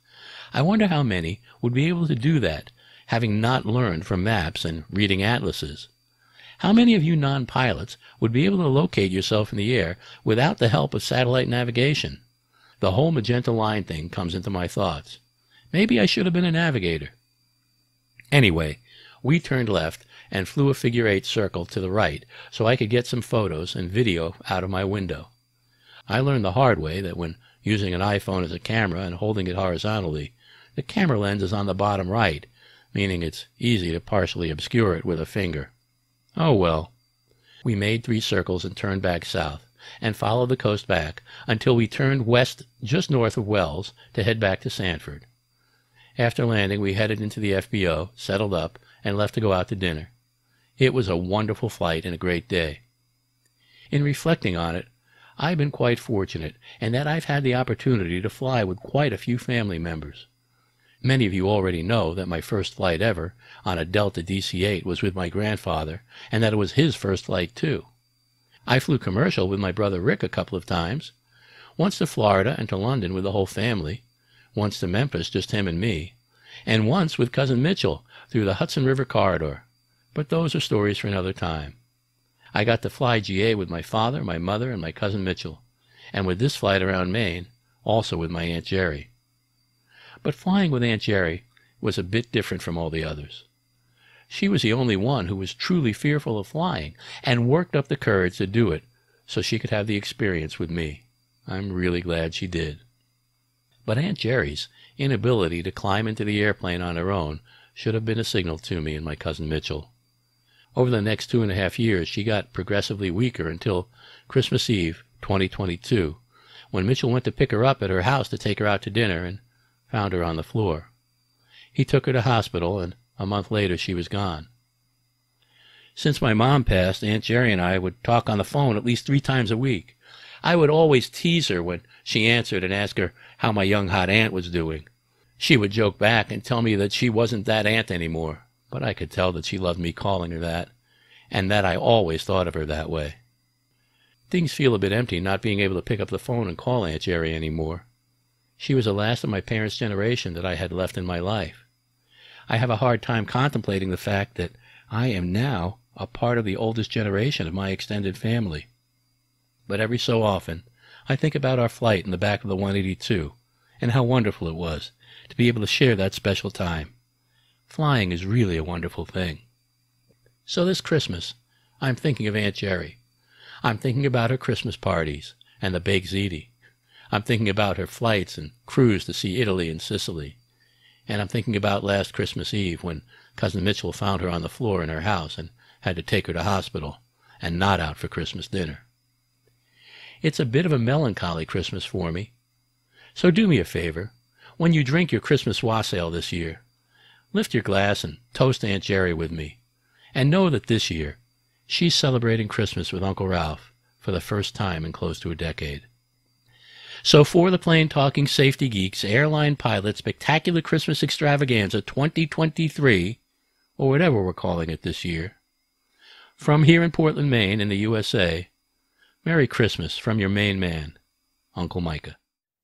S7: I wonder how many would be able to do that, having not learned from maps and reading atlases. How many of you non-pilots would be able to locate yourself in the air without the help of satellite navigation? The whole magenta line thing comes into my thoughts. Maybe I should have been a navigator. Anyway, we turned left and flew a figure eight circle to the right so I could get some photos and video out of my window. I learned the hard way that when using an iPhone as a camera and holding it horizontally, the camera lens is on the bottom right, meaning it's easy to partially obscure it with a finger. Oh well. We made three circles and turned back south, and followed the coast back until we turned west just north of Wells to head back to Sanford. After landing, we headed into the FBO, settled up, and left to go out to dinner. It was a wonderful flight and a great day. In reflecting on it, I've been quite fortunate in that I've had the opportunity to fly with quite a few family members. Many of you already know that my first flight ever on a Delta DC-8 was with my grandfather, and that it was his first flight too. I flew commercial with my brother Rick a couple of times, once to Florida and to London with the whole family, once to Memphis, just him and me, and once with Cousin Mitchell through the Hudson River corridor. But those are stories for another time. I got to fly GA with my father, my mother, and my cousin Mitchell, and with this flight around Maine, also with my Aunt Jerry. But flying with Aunt Jerry was a bit different from all the others. She was the only one who was truly fearful of flying, and worked up the courage to do it so she could have the experience with me. I'm really glad she did. But Aunt Jerry's inability to climb into the airplane on her own should have been a signal to me and my cousin Mitchell. Over the next two and a half years, she got progressively weaker until Christmas Eve, 2022, when Mitchell went to pick her up at her house to take her out to dinner and found her on the floor. He took her to hospital, and a month later she was gone. Since my mom passed, Aunt Jerry and I would talk on the phone at least three times a week. I would always tease her when she answered and ask her how my young hot aunt was doing. She would joke back and tell me that she wasn't that aunt anymore, but I could tell that she loved me calling her that, and that I always thought of her that way. Things feel a bit empty not being able to pick up the phone and call Aunt Jerry anymore. She was the last of my parents' generation that I had left in my life. I have a hard time contemplating the fact that I am now a part of the oldest generation of my extended family. But every so often, I think about our flight in the back of the 182 and how wonderful it was to be able to share that special time. Flying is really a wonderful thing. So this Christmas, I'm thinking of Aunt Jerry. I'm thinking about her Christmas parties and the baked ziti. I'm thinking about her flights and cruise to see Italy and Sicily. And I'm thinking about last Christmas Eve when Cousin Mitchell found her on the floor in her house and had to take her to hospital and not out for Christmas dinner. It's a bit of a melancholy Christmas for me. So do me a favor. When you drink your Christmas wassail this year, lift your glass and toast Aunt Jerry with me. And know that this year, she's celebrating Christmas with Uncle Ralph for the first time in close to a decade. So for the Plane Talking Safety Geeks Airline Pilot Spectacular Christmas Extravaganza 2023, or whatever we're calling it this year, from here in Portland, Maine, in the USA, Merry Christmas from your main man, Uncle Micah.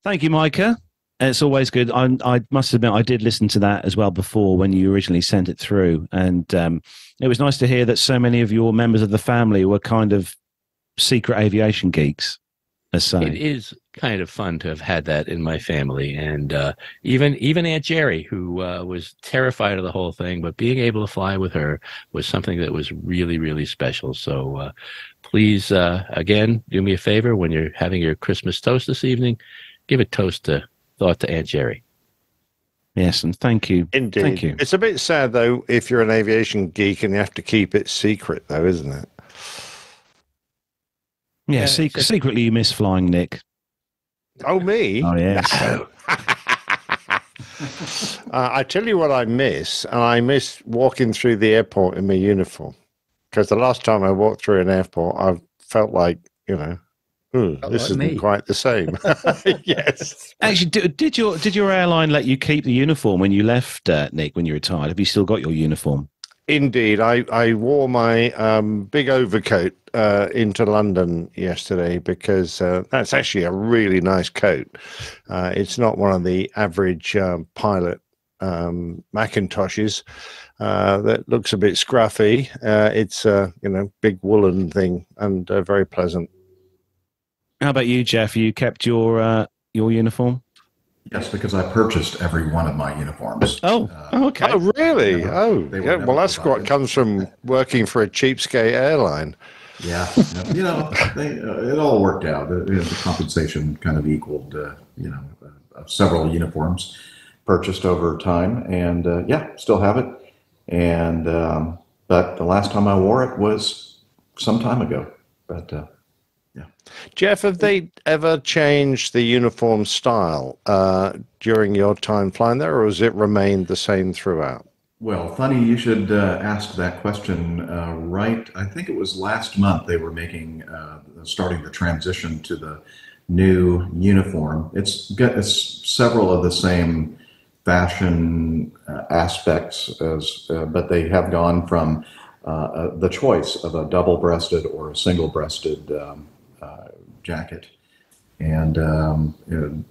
S1: Thank you, Micah. It's always good. I, I, must admit, I did listen to that as well before when you originally sent it through, and um, it was nice to hear that so many of your members of the family were kind of secret aviation geeks. As.
S7: It is kind of fun to have had that in my family, and uh, even even Aunt Jerry, who uh, was terrified of the whole thing, but being able to fly with her was something that was really really special. So uh, please, uh, again, do me a favor when you're having your Christmas toast this evening, give a toast to thought to Aunt Jerry.
S1: Yes, and thank you.
S3: Indeed.
S1: Thank you.
S3: It's a bit sad though if you're an aviation geek and you have to keep it secret though, isn't it?
S1: Yeah,
S7: Yeah,
S1: sec- secretly you miss flying, Nick.
S3: Oh me?
S1: Oh yes.
S3: No. uh, I tell you what I miss, and I miss walking through the airport in my uniform. Because the last time I walked through an airport, I felt like, you know, this
S8: like
S3: isn't
S8: me."
S3: quite the same. yes.
S1: Actually, did, did your did your airline let you keep the uniform when you left, uh, Nick? When you retired, have you still got your uniform?
S3: Indeed, I, I wore my um, big overcoat uh, into London yesterday because uh, that's actually a really nice coat. Uh, it's not one of the average um, pilot um, Macintoshes uh, that looks a bit scruffy. Uh, it's a you know big woolen thing and uh, very pleasant.
S1: How about you, Jeff? You kept your uh, your uniform?
S2: Yes, because I purchased every one of my uniforms.
S1: Oh,
S2: Uh,
S1: oh, okay.
S3: Oh, really?
S2: Never-
S3: oh, yeah. Well, that's what comes from working for a cheapskate airline.
S2: Yeah, yeah. you know, they, uh, it all worked out. The, you know, the compensation kind of equaled, uh, you know, uh, several uniforms purchased over time, and uh, yeah, still have it. And um, but the last time I wore it was some time ago. But uh,
S3: Jeff, have they ever changed the uniform style uh, during your time flying there, or has it remained the same throughout?
S2: Well, funny you should uh, ask that question. Uh, right, I think it was last month they were making, uh, starting the transition to the new uniform. It's got it's several of the same fashion uh, aspects as, uh, but they have gone from uh, the choice of a double-breasted or a single-breasted um, jacket, and um, you know,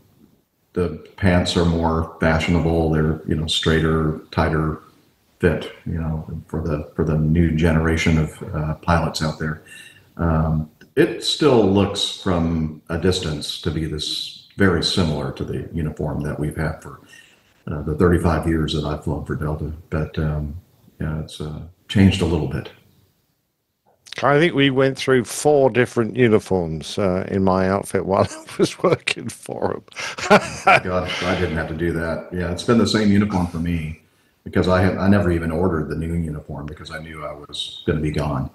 S2: the pants are more fashionable. They're you know straighter, tighter fit. You know for the for the new generation of uh, pilots out there. Um, it still looks from a distance to be this very similar to the uniform that we've had for uh, the 35 years that I've flown for Delta, but um, yeah, it's uh, changed a little bit.
S3: I think we went through four different uniforms uh, in my outfit while I was working for them.
S2: God, I didn't have to do that. Yeah, it's been the same uniform for me because I had I never even ordered the new uniform because I knew I was going to be gone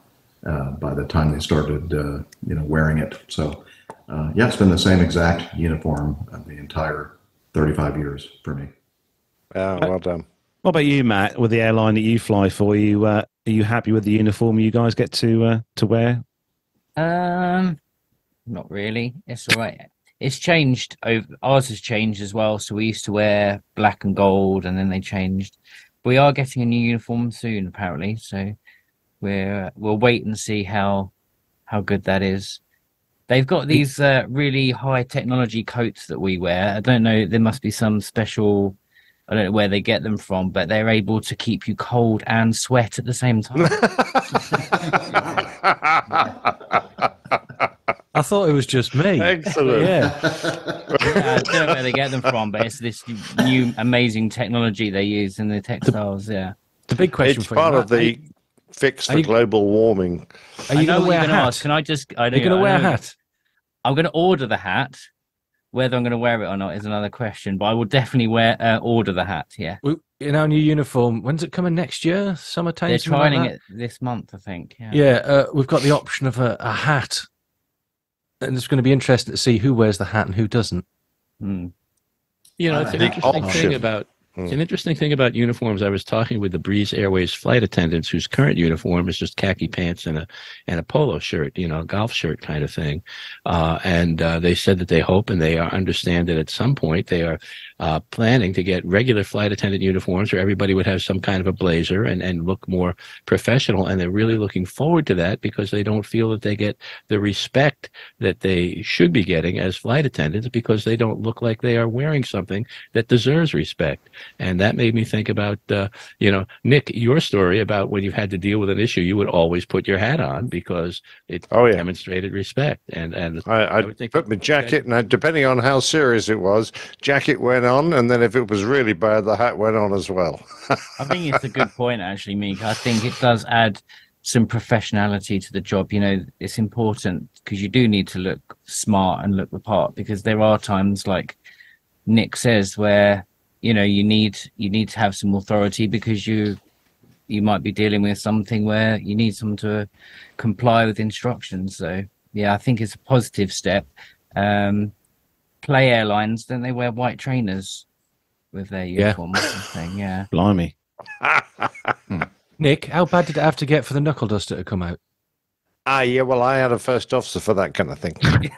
S2: uh, by the time they started, uh, you know, wearing it. So, uh, yeah, it's been the same exact uniform uh, the entire 35 years for me.
S3: Yeah, well done.
S1: What about you, Matt? With the airline that you fly for, you uh, are you happy with the uniform you guys get to uh, to wear?
S5: Um, not really. It's all right. It's changed. Over ours has changed as well. So we used to wear black and gold, and then they changed. We are getting a new uniform soon, apparently. So we're we'll wait and see how how good that is. They've got these uh, really high technology coats that we wear. I don't know. There must be some special. I don't know where they get them from, but they're able to keep you cold and sweat at the same time.
S4: I thought it was just me.
S3: Excellent.
S4: Yeah.
S5: Yeah, I don't know where they get them from, but it's this new amazing technology they use in the textiles. Yeah.
S4: The big question
S3: It's
S4: for you,
S3: part
S4: Matt,
S3: of the fix for
S4: you-
S3: global warming.
S4: Are you going to wear a hat?
S5: ask. Can I just? I
S4: Are you going to
S5: I
S4: wear a
S5: know-
S4: hat?
S5: I'm going to order the hat. Whether I'm going to wear it or not is another question, but I will definitely wear uh, order the hat. Yeah,
S4: In our new uniform, when's it coming next year? Summertime?
S5: they're
S4: something like
S5: it this month, I think. Yeah.
S4: Yeah, uh, we've got the option of a, a hat, and it's going to be interesting to see who wears the hat and who doesn't.
S5: Hmm.
S7: You know, it's an interesting
S3: option.
S7: thing about
S3: Hmm.
S7: it's an interesting thing about uniforms. I was talking with the Breeze Airways flight attendants whose current uniform is just khaki pants and a and a polo shirt, you know, a golf shirt kind of thing. Uh, and uh, they said that they hope and they are, understand that at some point they are uh, planning to get regular flight attendant uniforms where everybody would have some kind of a blazer and, and look more professional. And they're really looking forward to that because they don't feel that they get the respect that they should be getting as flight attendants because they don't look like they are wearing something that deserves respect. And that made me think about, uh, you know, Nick, your story about when you've had to deal with an issue, you would always put your hat on because it
S3: Oh, yeah.
S7: demonstrated respect. And and
S3: I, I,
S7: would think
S3: put my jacket, and depending on how serious it was, jacket went on, and then if it was really bad, the hat went on as well.
S5: I think it's a good point, actually, Meek. I think it does add some professionality to the job. You know, it's important because you do need to look smart and look the part because there are times, like Nick says, where you know you need you need to have some authority because you you might be dealing with something where you need someone to comply with instructions. So yeah, I think it's a positive step. Um, play airlines, don't they wear white trainers with their
S4: Yeah.
S5: uniform or something? Yeah.
S1: Blimey.
S4: Nick, how bad did it have to get for the knuckle duster to come out?
S3: ah, yeah, well, I had a first officer for that kind of thing.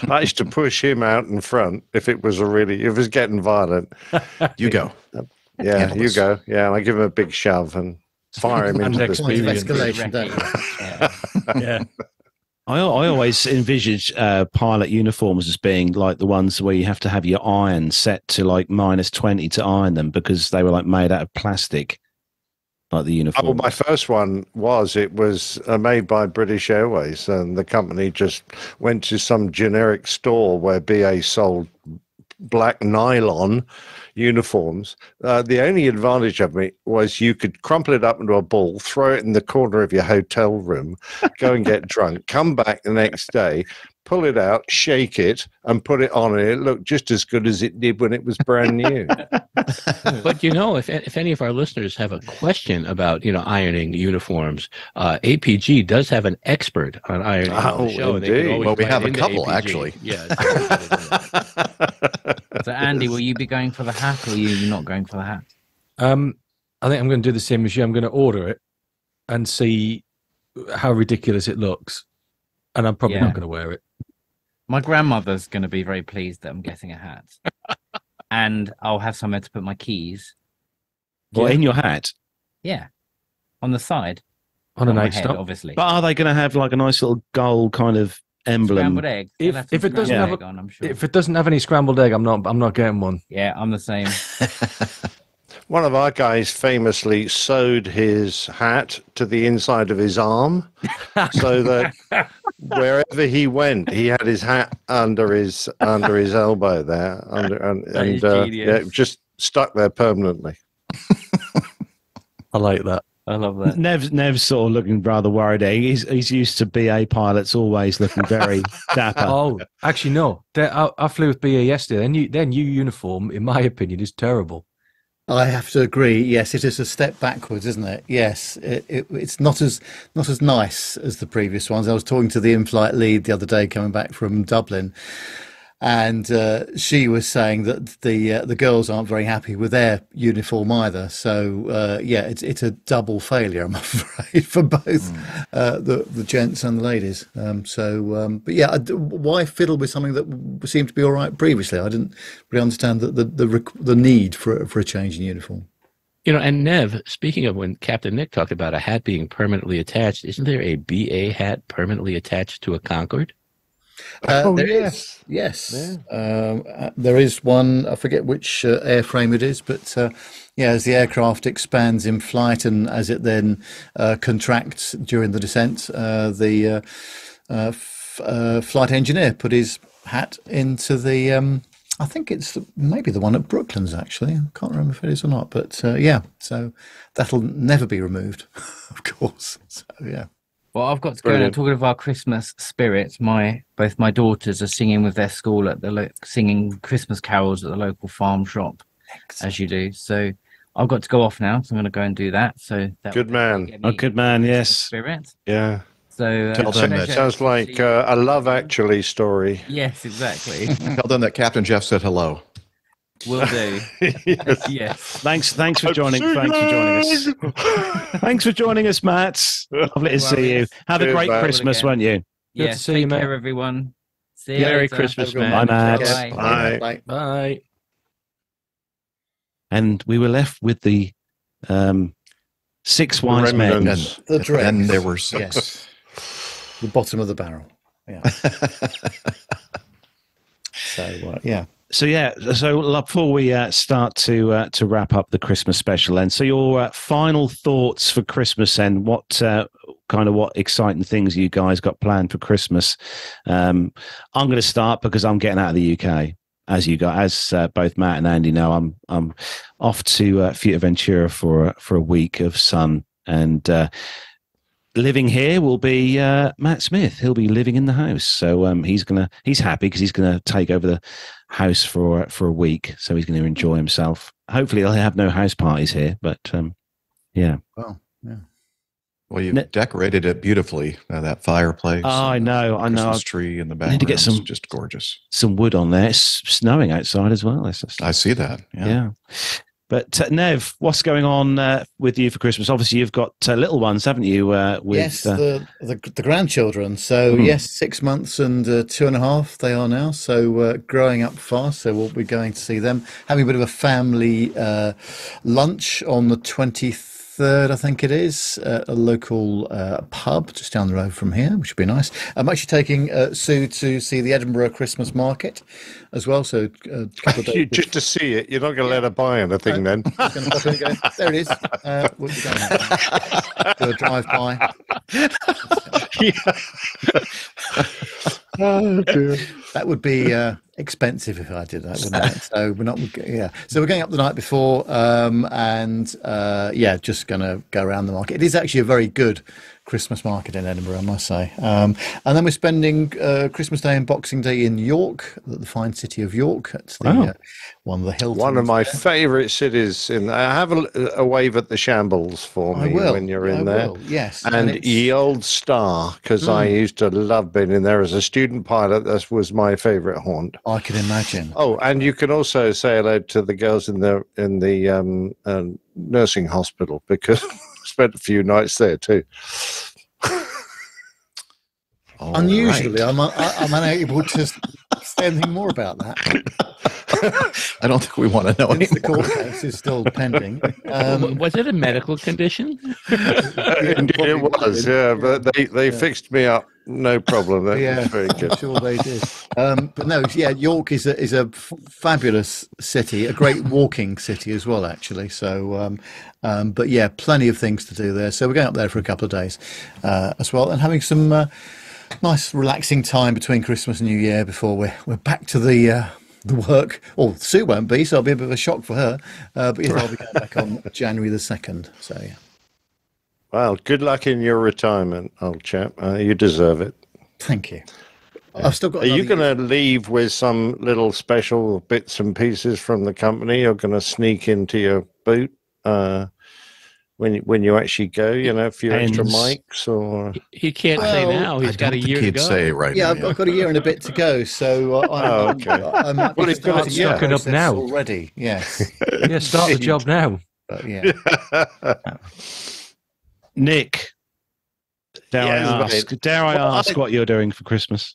S3: I used to push him out in front if it was a really, if it was getting violent.
S2: You go.
S3: Yeah,
S2: Handle
S3: you go. Yeah, and I give him a big shove and fire him
S4: And
S3: into the
S4: experience.
S8: Point of escalation.
S5: Yeah.
S4: Yeah.
S1: I, I always envisage uh, pilot uniforms as being like the ones where you have to have your iron set to like minus 20 to iron them because they were like made out of plastic, like the
S3: Oh,
S1: uniform.
S3: my first one was it was uh, made by British Airways, and the company just went to some generic store where BA sold black nylon uniforms. Uh, the only advantage of it was you could crumple it up into a ball, throw it in the corner of your hotel room, go and get drunk, come back the next day. Pull it out, shake it, and put it on, and it looked just as good as it did when it was brand new.
S7: but you know, if if any of our listeners have a question about you know ironing uniforms, uh, APG does have an expert on ironing on
S3: Oh,
S7: the show. and they
S3: indeed.
S2: Well, we have a couple,
S7: APG.
S2: actually.
S7: Yeah.
S5: So Andy, will you be going for the hat or are you not going for the hat?
S4: Um, I think I'm going to do the same as you. I'm going to order it and see how ridiculous it looks, and I'm probably
S5: Yeah.
S4: not going to wear it.
S5: My grandmother's going to be very pleased that I'm getting a hat, and I'll have somewhere to put my keys.
S1: Well, in your hat.
S5: Yeah, on the side.
S4: on a
S5: Not my head,
S4: stop.
S5: obviously.
S1: But are they going to have like a nice little gold kind of emblem?
S5: Scrambled egg.
S4: If- if it doesn't have
S5: egg on, I'm sure.
S4: If it doesn't have any scrambled egg, I'm not. I'm not getting one.
S5: Yeah, I'm the same.
S3: One of our guys famously sewed his hat to the inside of his arm so that wherever he went, he had his hat under his under his elbow there, under and,
S5: That is
S3: and uh, yeah, just stuck there permanently.
S4: I like that.
S5: I love that.
S1: Nev's, Nev's sort of looking rather worried. He's, he's used to BA pilots always looking very dapper.
S4: Oh, actually, no. I, I flew with BA yesterday. Their new, their new uniform, in my opinion, is terrible.
S8: I have to agree. Yes, it is a step backwards, isn't it? Yes, it, it, it's not as not as nice as the previous ones. I was talking to the in-flight lead the other day, coming back from Dublin, and uh, she was saying that the uh, the girls aren't very happy with their uniform either. So uh, yeah, it's it's a double failure, I'm afraid, for both uh, the the gents and the ladies. Um, so, um, but yeah, I d- why fiddle with something that seemed to be all right previously? I didn't really understand the the the, the need for for a change in uniform.
S7: You know, and Nev, speaking of when Captain Nick talked about a hat being permanently attached, isn't there a BA hat permanently attached to a Concorde?
S8: Uh,
S3: Oh, yes.
S8: is, yes. Um, uh, there is one. I forget which uh, airframe it is, but uh, yeah, as the aircraft expands in flight and as it then uh, contracts during the descent, uh, the uh, uh, f- uh, flight engineer put his hat into the. Um, I think it's the- maybe the one at Brooklands actually. I can't remember if it is or not, but uh, yeah. So that'll never be removed, of course. So yeah.
S5: Well, I've got to go now.
S3: Brilliant.
S5: Talking of our Christmas spirit, my both my daughters are singing with their school at the lo- singing Christmas carols at the local farm shop, as you do. So I've got to go off now. So I'm going to go and do that. So that
S3: Good man.
S5: a
S1: Oh, good man. Yes.
S5: Spirit.
S3: Yeah.
S5: So uh,
S2: Tell them that-
S3: Sounds like uh, a love actually story.
S5: Yes, exactly.
S2: Tell them that Captain Jeff said hello.
S5: Will do.
S3: Yes.
S5: yes.
S1: Thanks. Thanks for joining. Thanks for joining us. Thanks for joining us, Matt. Lovely to see you. Have a great
S3: Matt.
S1: Christmas,
S5: Again.
S1: won't you?
S4: Good
S5: Yeah.
S4: to see
S5: take
S4: you, mate.
S5: care, everyone. See you
S7: Merry
S5: later.
S7: Christmas,
S8: Have a good
S7: man.
S1: Bye, Matt.
S5: Bye.
S3: Bye.
S8: Bye.
S4: Bye.
S1: And we were left with the um, six wise men.
S3: remnants.
S8: The dregs.
S2: And there were six.
S8: Yes. the bottom of the barrel. Yeah. so uh, yeah.
S1: So yeah, so before we uh, start to uh, to wrap up the Christmas special, then, so your uh, final thoughts for Christmas, and what uh, kind of what exciting things you guys got planned for Christmas? Um, I'm going to start because I'm getting out of the UK, as you got, as uh, both Matt and Andy know. I'm I'm off to uh, Fuerteventura for for a week of sun, and uh, living here will be uh, Matt Smith. He'll be living in the house, so um, he's gonna he's happy because he's gonna take over the house for for a week, so he's going to enjoy himself. Hopefully, he'll have no house parties here, but um, yeah.
S8: Well, yeah.
S2: Well, you've
S1: Ne-
S2: decorated it beautifully. Uh, that fireplace.
S1: Oh, I know, I know.
S2: Christmas tree in the
S1: I
S2: background.
S1: need to get some-
S2: just gorgeous.
S1: Some wood on there. It's snowing outside as well. It's just,
S2: I see that.
S1: yeah.
S2: Yeah.
S1: But uh, Nev, what's going on uh, with you for Christmas? Obviously, you've got uh, little ones, haven't you? Uh, with
S8: yes,
S1: uh,
S8: the, the the grandchildren. So
S1: Mm.
S8: yes, six months and uh, two and a half they are now. So uh, growing up fast. So we'll be going to see them, having a bit of a family uh, lunch on the twenty third, I think it is, at a local uh, pub just down the road from here, which would be nice. I'm actually taking uh, Sue to see the Edinburgh Christmas market as well. So uh, a couple of days.
S3: Just to see it, you're not going to let her buy anything then.
S8: Just gonna pop in and go, there it is. Uh, we'll be going. Do a drive by.
S3: oh.
S8: That would be uh, expensive if I did that, wouldn't it? So we're not, yeah. So we're going up the night before, um, and uh, yeah, just going to go around the market. It is actually a very good Christmas market in Edinburgh, I must say. Um, and then we're spending uh, Christmas Day and Boxing Day in York, the fine city of York. It's the,
S1: Wow.
S8: uh, one of the Hiltons.
S3: One of my
S8: there.
S3: favourite cities. In I have a, a wave at the Shambles for me when you're
S8: I
S3: in there.
S8: will, Yes.
S3: And
S8: it's-
S3: Ye Olde Starre, because I used to love being in there as a student pilot. That was my favourite haunt.
S8: I can imagine.
S3: Oh, and you can also say hello to the girls in the in the um, uh, nursing hospital because I spent a few nights there too.
S8: Unusually,
S2: right.
S8: I'm, I, I'm unable to say anything more about that.
S2: I don't think we want to know
S8: Since the court case is still pending. Um,
S7: was it a medical condition?
S3: Indeed, it was,
S8: would.
S3: yeah. But they, they
S8: Yeah.
S3: fixed me up, no problem. That
S8: yeah,
S3: was very good.
S8: I'm sure they did. Um, but no, yeah, York is a is a f- fabulous city, a great walking city as well, actually. So, um, um, but yeah, plenty of things to do there. So we're going up there for a couple of days uh, as well, and having some uh, nice, relaxing time between Christmas and New Year before we're we're back to the. Uh, the work, or Sue won't be, so it'll be a bit of a shock for her. Uh, but yes, I'll be going back on January the second. So yeah,
S3: Well, good luck in your retirement, old chap. Uh, you deserve it.
S8: thank you. I've still got.
S3: Are you going to leave with some little special bits and pieces from the company? You're going to sneak into your boot uh, when you, when you actually go. You know, a few extra mics or
S7: He can't say
S8: Well,
S7: now.
S2: I
S7: He's got a
S2: don't think
S7: year to
S2: he'd
S7: go.
S2: say right
S8: Yeah,
S2: now.
S8: I've, I've got a year and a bit to go, so uh, I'm,
S3: Oh,
S8: I'm-
S3: okay.
S8: I might be
S3: Well, it's gonna-
S8: starting
S3: yeah.
S8: that
S4: Suck it up now.
S8: already. Yes,
S4: Yeah, start the job now.
S8: but yeah.
S1: Nick, dare
S3: Yes,
S1: I
S3: mate.
S1: ask? Dare I
S3: Well,
S1: ask
S3: I-
S1: what you're doing for Christmas?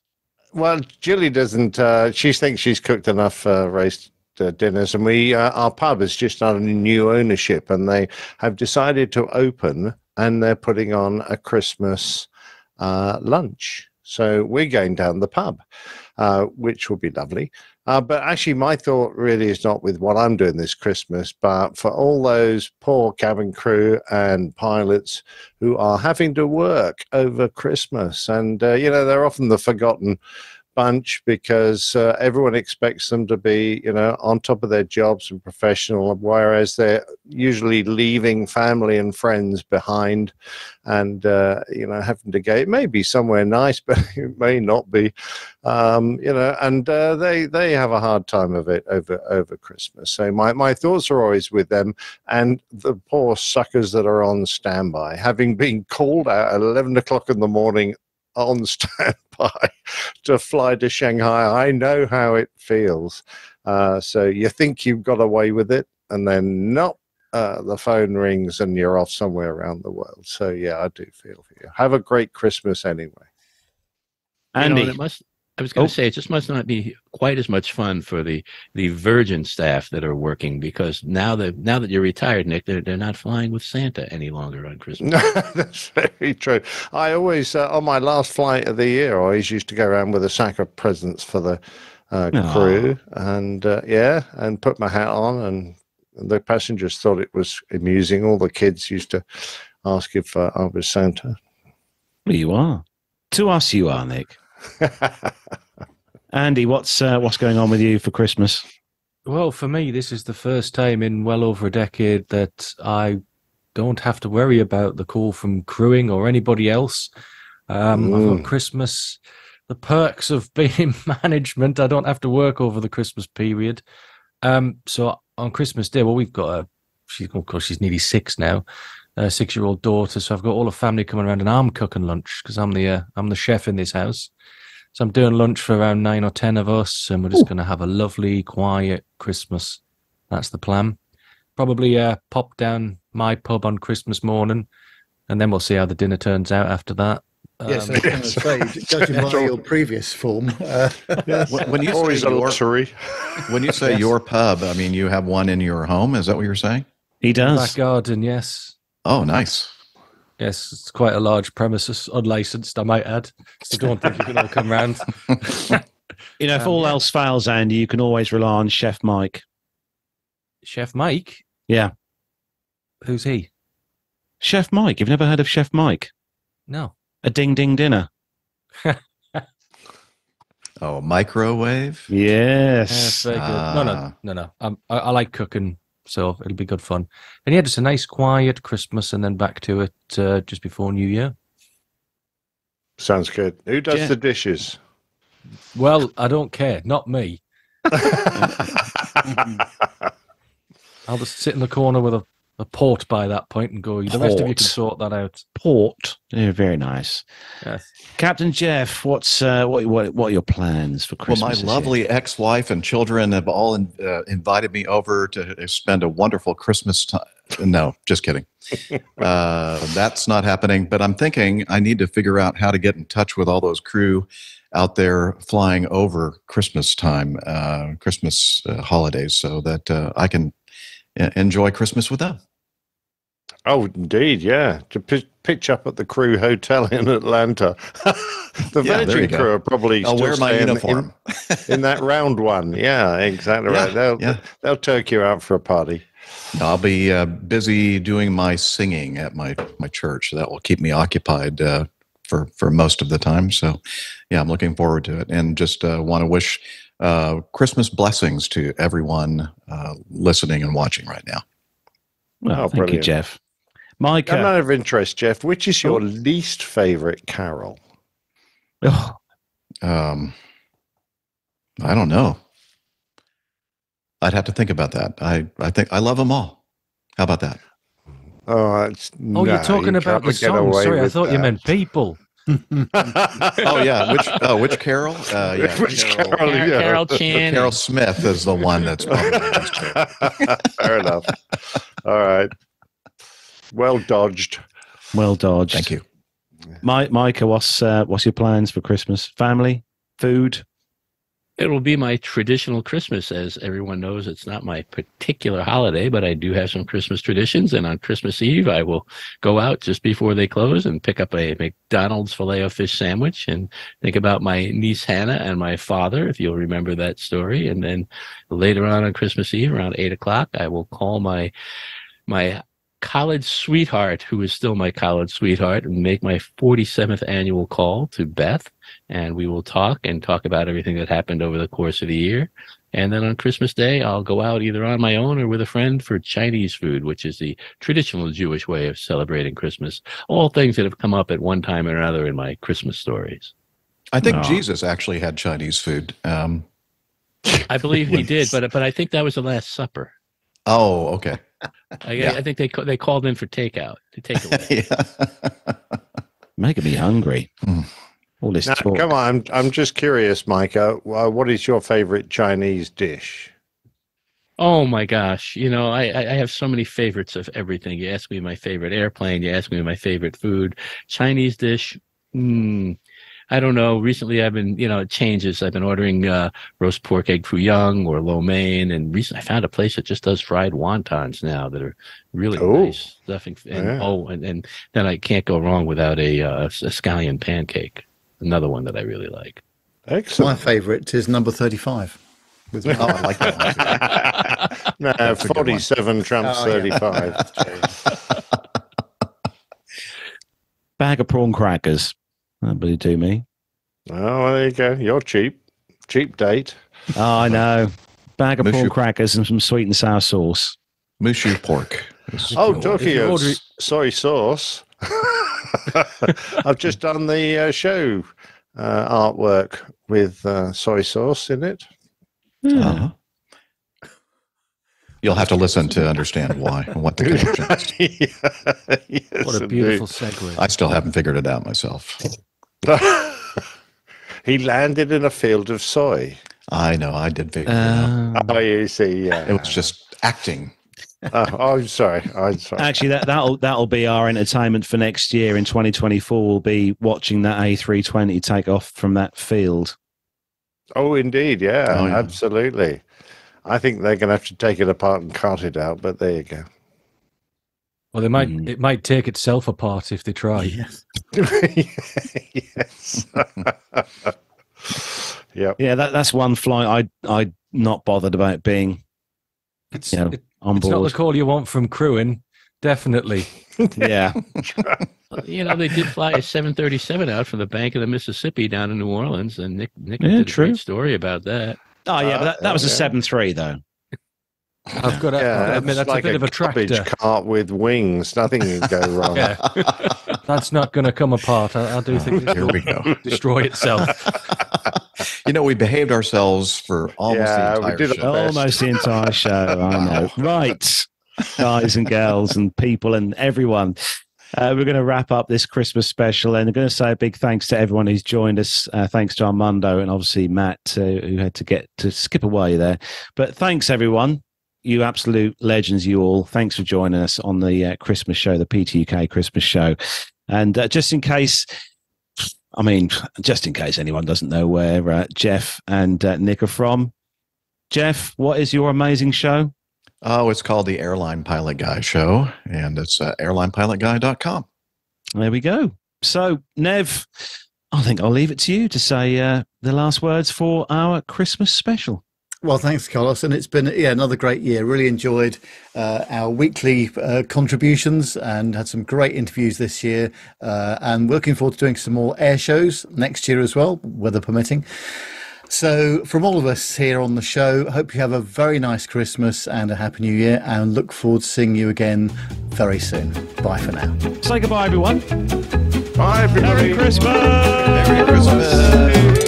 S3: Well, Julie doesn't. Uh, she thinks she's cooked enough uh, roast uh, dinners, and we uh, our pub is just under new ownership, and they have decided to open, and they're putting on a Christmas uh, lunch. So we're going down the pub, uh, which will be lovely. Uh, but actually, my thought really is not with what I'm doing this Christmas, but for all those poor cabin crew and pilots who are having to work over Christmas. And, uh, you know, they're often the forgotten bunch because uh, everyone expects them to be, you know, on top of their jobs and professional, whereas they're usually leaving family and friends behind, and uh, you know, having to go. It may be somewhere nice, but it may not be, um, you know, and uh, they they have a hard time of it over over Christmas. So my my thoughts are always with them and the poor suckers that are on standby, having been called out at eleven o'clock in the morning on standby to fly to Shanghai. I know how it feels. Uh, so you think you've got away with it, and then not. Uh, the phone rings and you're off somewhere around the world. So yeah, I do feel for you. Have a great Christmas anyway.
S7: You know,
S1: Andy,
S7: it must. I was going
S1: Oh.
S7: to say it just must not be quite as much fun for the the Virgin staff that are working because now that now that you're retired, Nick, they're they're not flying with Santa any longer on Christmas.
S3: No, that's very true. I always, uh, on my last flight of the year, I always used to go around with a sack of presents for the uh,
S1: Aw.
S3: crew, and uh, yeah, and put my hat on, and the passengers thought it was amusing. All the kids used to ask if uh, I was Santa.
S1: well, you are. To us, you are, Nick. Andy, what's uh, what's going on with you for Christmas?
S4: Well, for me, this is the first time in well over a decade that I don't have to worry about the call from crewing or anybody else. Um, I've
S3: Mm.
S4: got Christmas, the perks of being in management. I don't have to work over the Christmas period. Um, so on Christmas Day, well, we've got a, she's, of course, she's nearly six now, a six year old daughter. So I've got all the family coming around and I'm cooking lunch because I'm the, uh, I'm the chef in this house. So I'm doing lunch for around nine or ten of us, and we're just going to have a lovely, quiet Christmas. That's the plan. Probably uh, pop down my pub on Christmas morning, and then we'll see how the dinner turns out after that.
S8: Yes, I
S4: Um,
S8: was going to say, judging by your previous form, uh,
S2: When, when you
S3: Always
S2: say
S3: a
S2: your,
S3: luxury.
S2: when you say
S8: Yes.
S2: your pub, I mean you have one in your home. Is that what you're saying?
S1: He does.
S4: back garden, yes,
S2: Oh, nice.
S4: yes, it's quite a large premises, unlicensed, I might add. So don't think you can all come round.
S1: You know, if
S4: Um,
S1: all else fails, Andy, you can always rely on Chef Mike.
S4: Chef Mike,
S1: Yeah,
S4: who's he?
S1: Chef Mike. You've never heard of Chef Mike?
S4: No,
S1: A ding ding dinner.
S2: Oh, microwave.
S1: Yes.
S4: Yes, very good. no, no,
S2: Ah.
S4: no, no. Um, I, I like cooking, so it'll be good fun. And yeah, just a nice, quiet Christmas, and then back to it uh, just before New Year.
S3: Sounds good. Who does
S1: Yeah.
S3: the dishes?
S4: Well, I don't care. Not me. I'll just sit in the corner with a, a port by that point and go. The rest of you can sort that out.
S1: Port. Yeah, very nice.
S4: Yes.
S1: Captain Jeff, what's uh, what what what are your plans for Christmas? Well, my
S2: lovely ex-wife and children have all in, uh, invited me over to spend a wonderful Christmas time. No, just kidding. uh, that's not happening. But I'm thinking I need to figure out how to get in touch with all those crew out there flying over Christmas time, uh, Christmas uh, holidays, so that uh, I can uh, enjoy Christmas with them.
S3: Oh, indeed, yeah. To pi pitch up at the crew hotel in Atlanta. the
S2: Yeah,
S3: Virgin
S2: go.
S3: crew are probably
S2: I'll
S3: still
S2: wear my
S3: staying in-
S2: uniform.
S3: in, that round one. Yeah, exactly
S2: Yeah,
S3: right. They'll
S2: yeah.
S3: they'll take you out for a party.
S2: I'll be uh, busy doing my singing at my my church. That will keep me occupied uh, for for most of the time. So, yeah, I'm looking forward to it, and just uh, want to wish uh, Christmas blessings to everyone uh, listening and watching right now.
S1: Well,
S3: Oh,
S1: thank you. Jeff. Mike,
S3: I'm
S1: uh,
S3: out of interest, Jeff. Which is your
S1: Oh.
S3: least favorite carol?
S1: oh,
S2: Um, I don't know. I'd have to think about that. I I think I love them all. How about that?
S3: Oh, it's,
S4: Oh, you're talking about the song. Sorry, I thought you meant people.
S2: Oh yeah, which oh which Carol? Uh, yeah,
S3: Which
S2: Carol,
S3: Carol? yeah.
S7: Carol Chan.
S2: Carol Smith is the one that's probably my least favorite.
S3: Fair enough. All right. Well dodged.
S1: well dodged.
S2: Thank you.
S1: Mike, Micah, what's uh, what's your plans for Christmas? Family, food.
S7: It will be my traditional Christmas. As everyone knows, it's not my particular holiday, but I do have some Christmas traditions. And on Christmas Eve, I will go out just before they close and pick up a McDonald's filet of fish sandwich and think about my niece Hannah and my father, if you'll remember that story. And then later on on Christmas Eve, around eight o'clock, I will call my my college sweetheart, who is still my college sweetheart, and make my 47th annual call to Beth and we will talk and talk about everything that happened over the course of the year. And then on Christmas Day, I'll go out either on my own or with a friend for Chinese food, which is the traditional Jewish way of celebrating Christmas. All things that have come up at one time or another in my Christmas stories.
S2: I think oh. Jesus actually had Chinese food. Um,
S7: I believe he did, but but I think that was the Last Supper.
S2: Oh, okay.
S7: I, yeah. I think they they called in for takeout to take away.
S1: Making me hungry. Mm
S3: all this now, talk. Come on, I'm, I'm just curious, Micah. what is your favorite Chinese dish?
S7: Oh my gosh! You know, I I have so many favorites of everything. You ask me my favorite airplane. You ask me my favorite food. Chinese dish. Hmm. I don't know. Recently, I've been, you know, it changes. I've been ordering uh, roast pork egg foo young or lo mein, and recently I found a place that just does fried wontons now that are really oh. nice stuffing. And, yeah. Oh, and, and then I can't go wrong without a, uh, a scallion pancake another one that I really like.
S8: Excellent. My favourite is number 35.
S2: With oh, I like that
S3: one. no, 47 trumps oh, 35.
S1: Bag of prawn crackers. That'll do me.
S3: Oh, well, there you go. You're cheap. Cheap date.
S1: Oh, I know. Bag of Mushu. prawn crackers and some sweet and sour sauce.
S2: Mushu pork.
S3: oh, talking of soy sauce. I've just done the uh, show uh, artwork with uh, soy sauce in it.
S2: Uh-huh. You'll have to listen to understand why and what the connection is.
S4: yes, what a beautiful segue.
S2: I still haven't figured it out myself.
S3: he landed in a field of soy.
S2: I know. I did figure it out.
S3: Um, oh, you see. Yeah.
S2: It was just acting
S3: oh, I'm sorry. I'm sorry.
S1: Actually, that that'll that'll be our entertainment for next year in 2024. We'll be watching that A320 take off from that field.
S3: Oh, indeed, yeah, oh, yeah. absolutely. I think they're going to have to take it apart and cart it out. But there you go.
S4: Well, they might. Mm. It might take itself apart if they try.
S3: Yes. yes.
S1: yeah. Yeah. That, that's one flight I I not bothered about being.
S4: It's, you know, it, on it's not the call you want from crewing, definitely.
S1: yeah.
S7: you know, they did fly a 737 out from the bank of the Mississippi down in New Orleans, and Nick Nick yeah, did true. a great story about that.
S1: Oh yeah, but that, that was a seven three though.
S4: I've got to, yeah, admit that's like a bit a of a tractor
S3: cart with wings. Nothing can go wrong. yeah.
S4: that's not going to come apart. I, I do think
S2: oh, here we go.
S4: destroy itself.
S2: you know, we behaved ourselves for almost yeah, the entire show.
S1: Almost the entire show. I know. Right, guys and girls and people and everyone. Uh, we're going to wrap up this Christmas special and I'm going to say a big thanks to everyone who's joined us. Uh, thanks to Armando and obviously Matt, uh, who had to get to skip away there. But thanks, everyone you absolute legends, you all. Thanks for joining us on the uh, Christmas show, the PTUK Christmas show. And uh, just in case, I mean, just in case anyone doesn't know where uh, Jeff and uh, Nick are from, Jeff, what is your amazing show?
S2: Oh, it's called the Airline Pilot Guy Show, and it's uh, airlinepilotguy.com.
S1: There we go. So, Nev, I think I'll leave it to you to say uh, the last words for our Christmas special.
S8: Well, thanks, Carlos, and it's been yeah another great year. Really enjoyed uh, our weekly uh, contributions and had some great interviews this year, uh, and looking forward to doing some more air shows next year as well, weather permitting. So, from all of us here on the show, hope you have a very nice Christmas and a happy New Year, and look forward to seeing you again very soon. Bye for now.
S1: Say goodbye, everyone.
S3: Bye, everybody.
S1: Merry Christmas.
S2: Merry Christmas.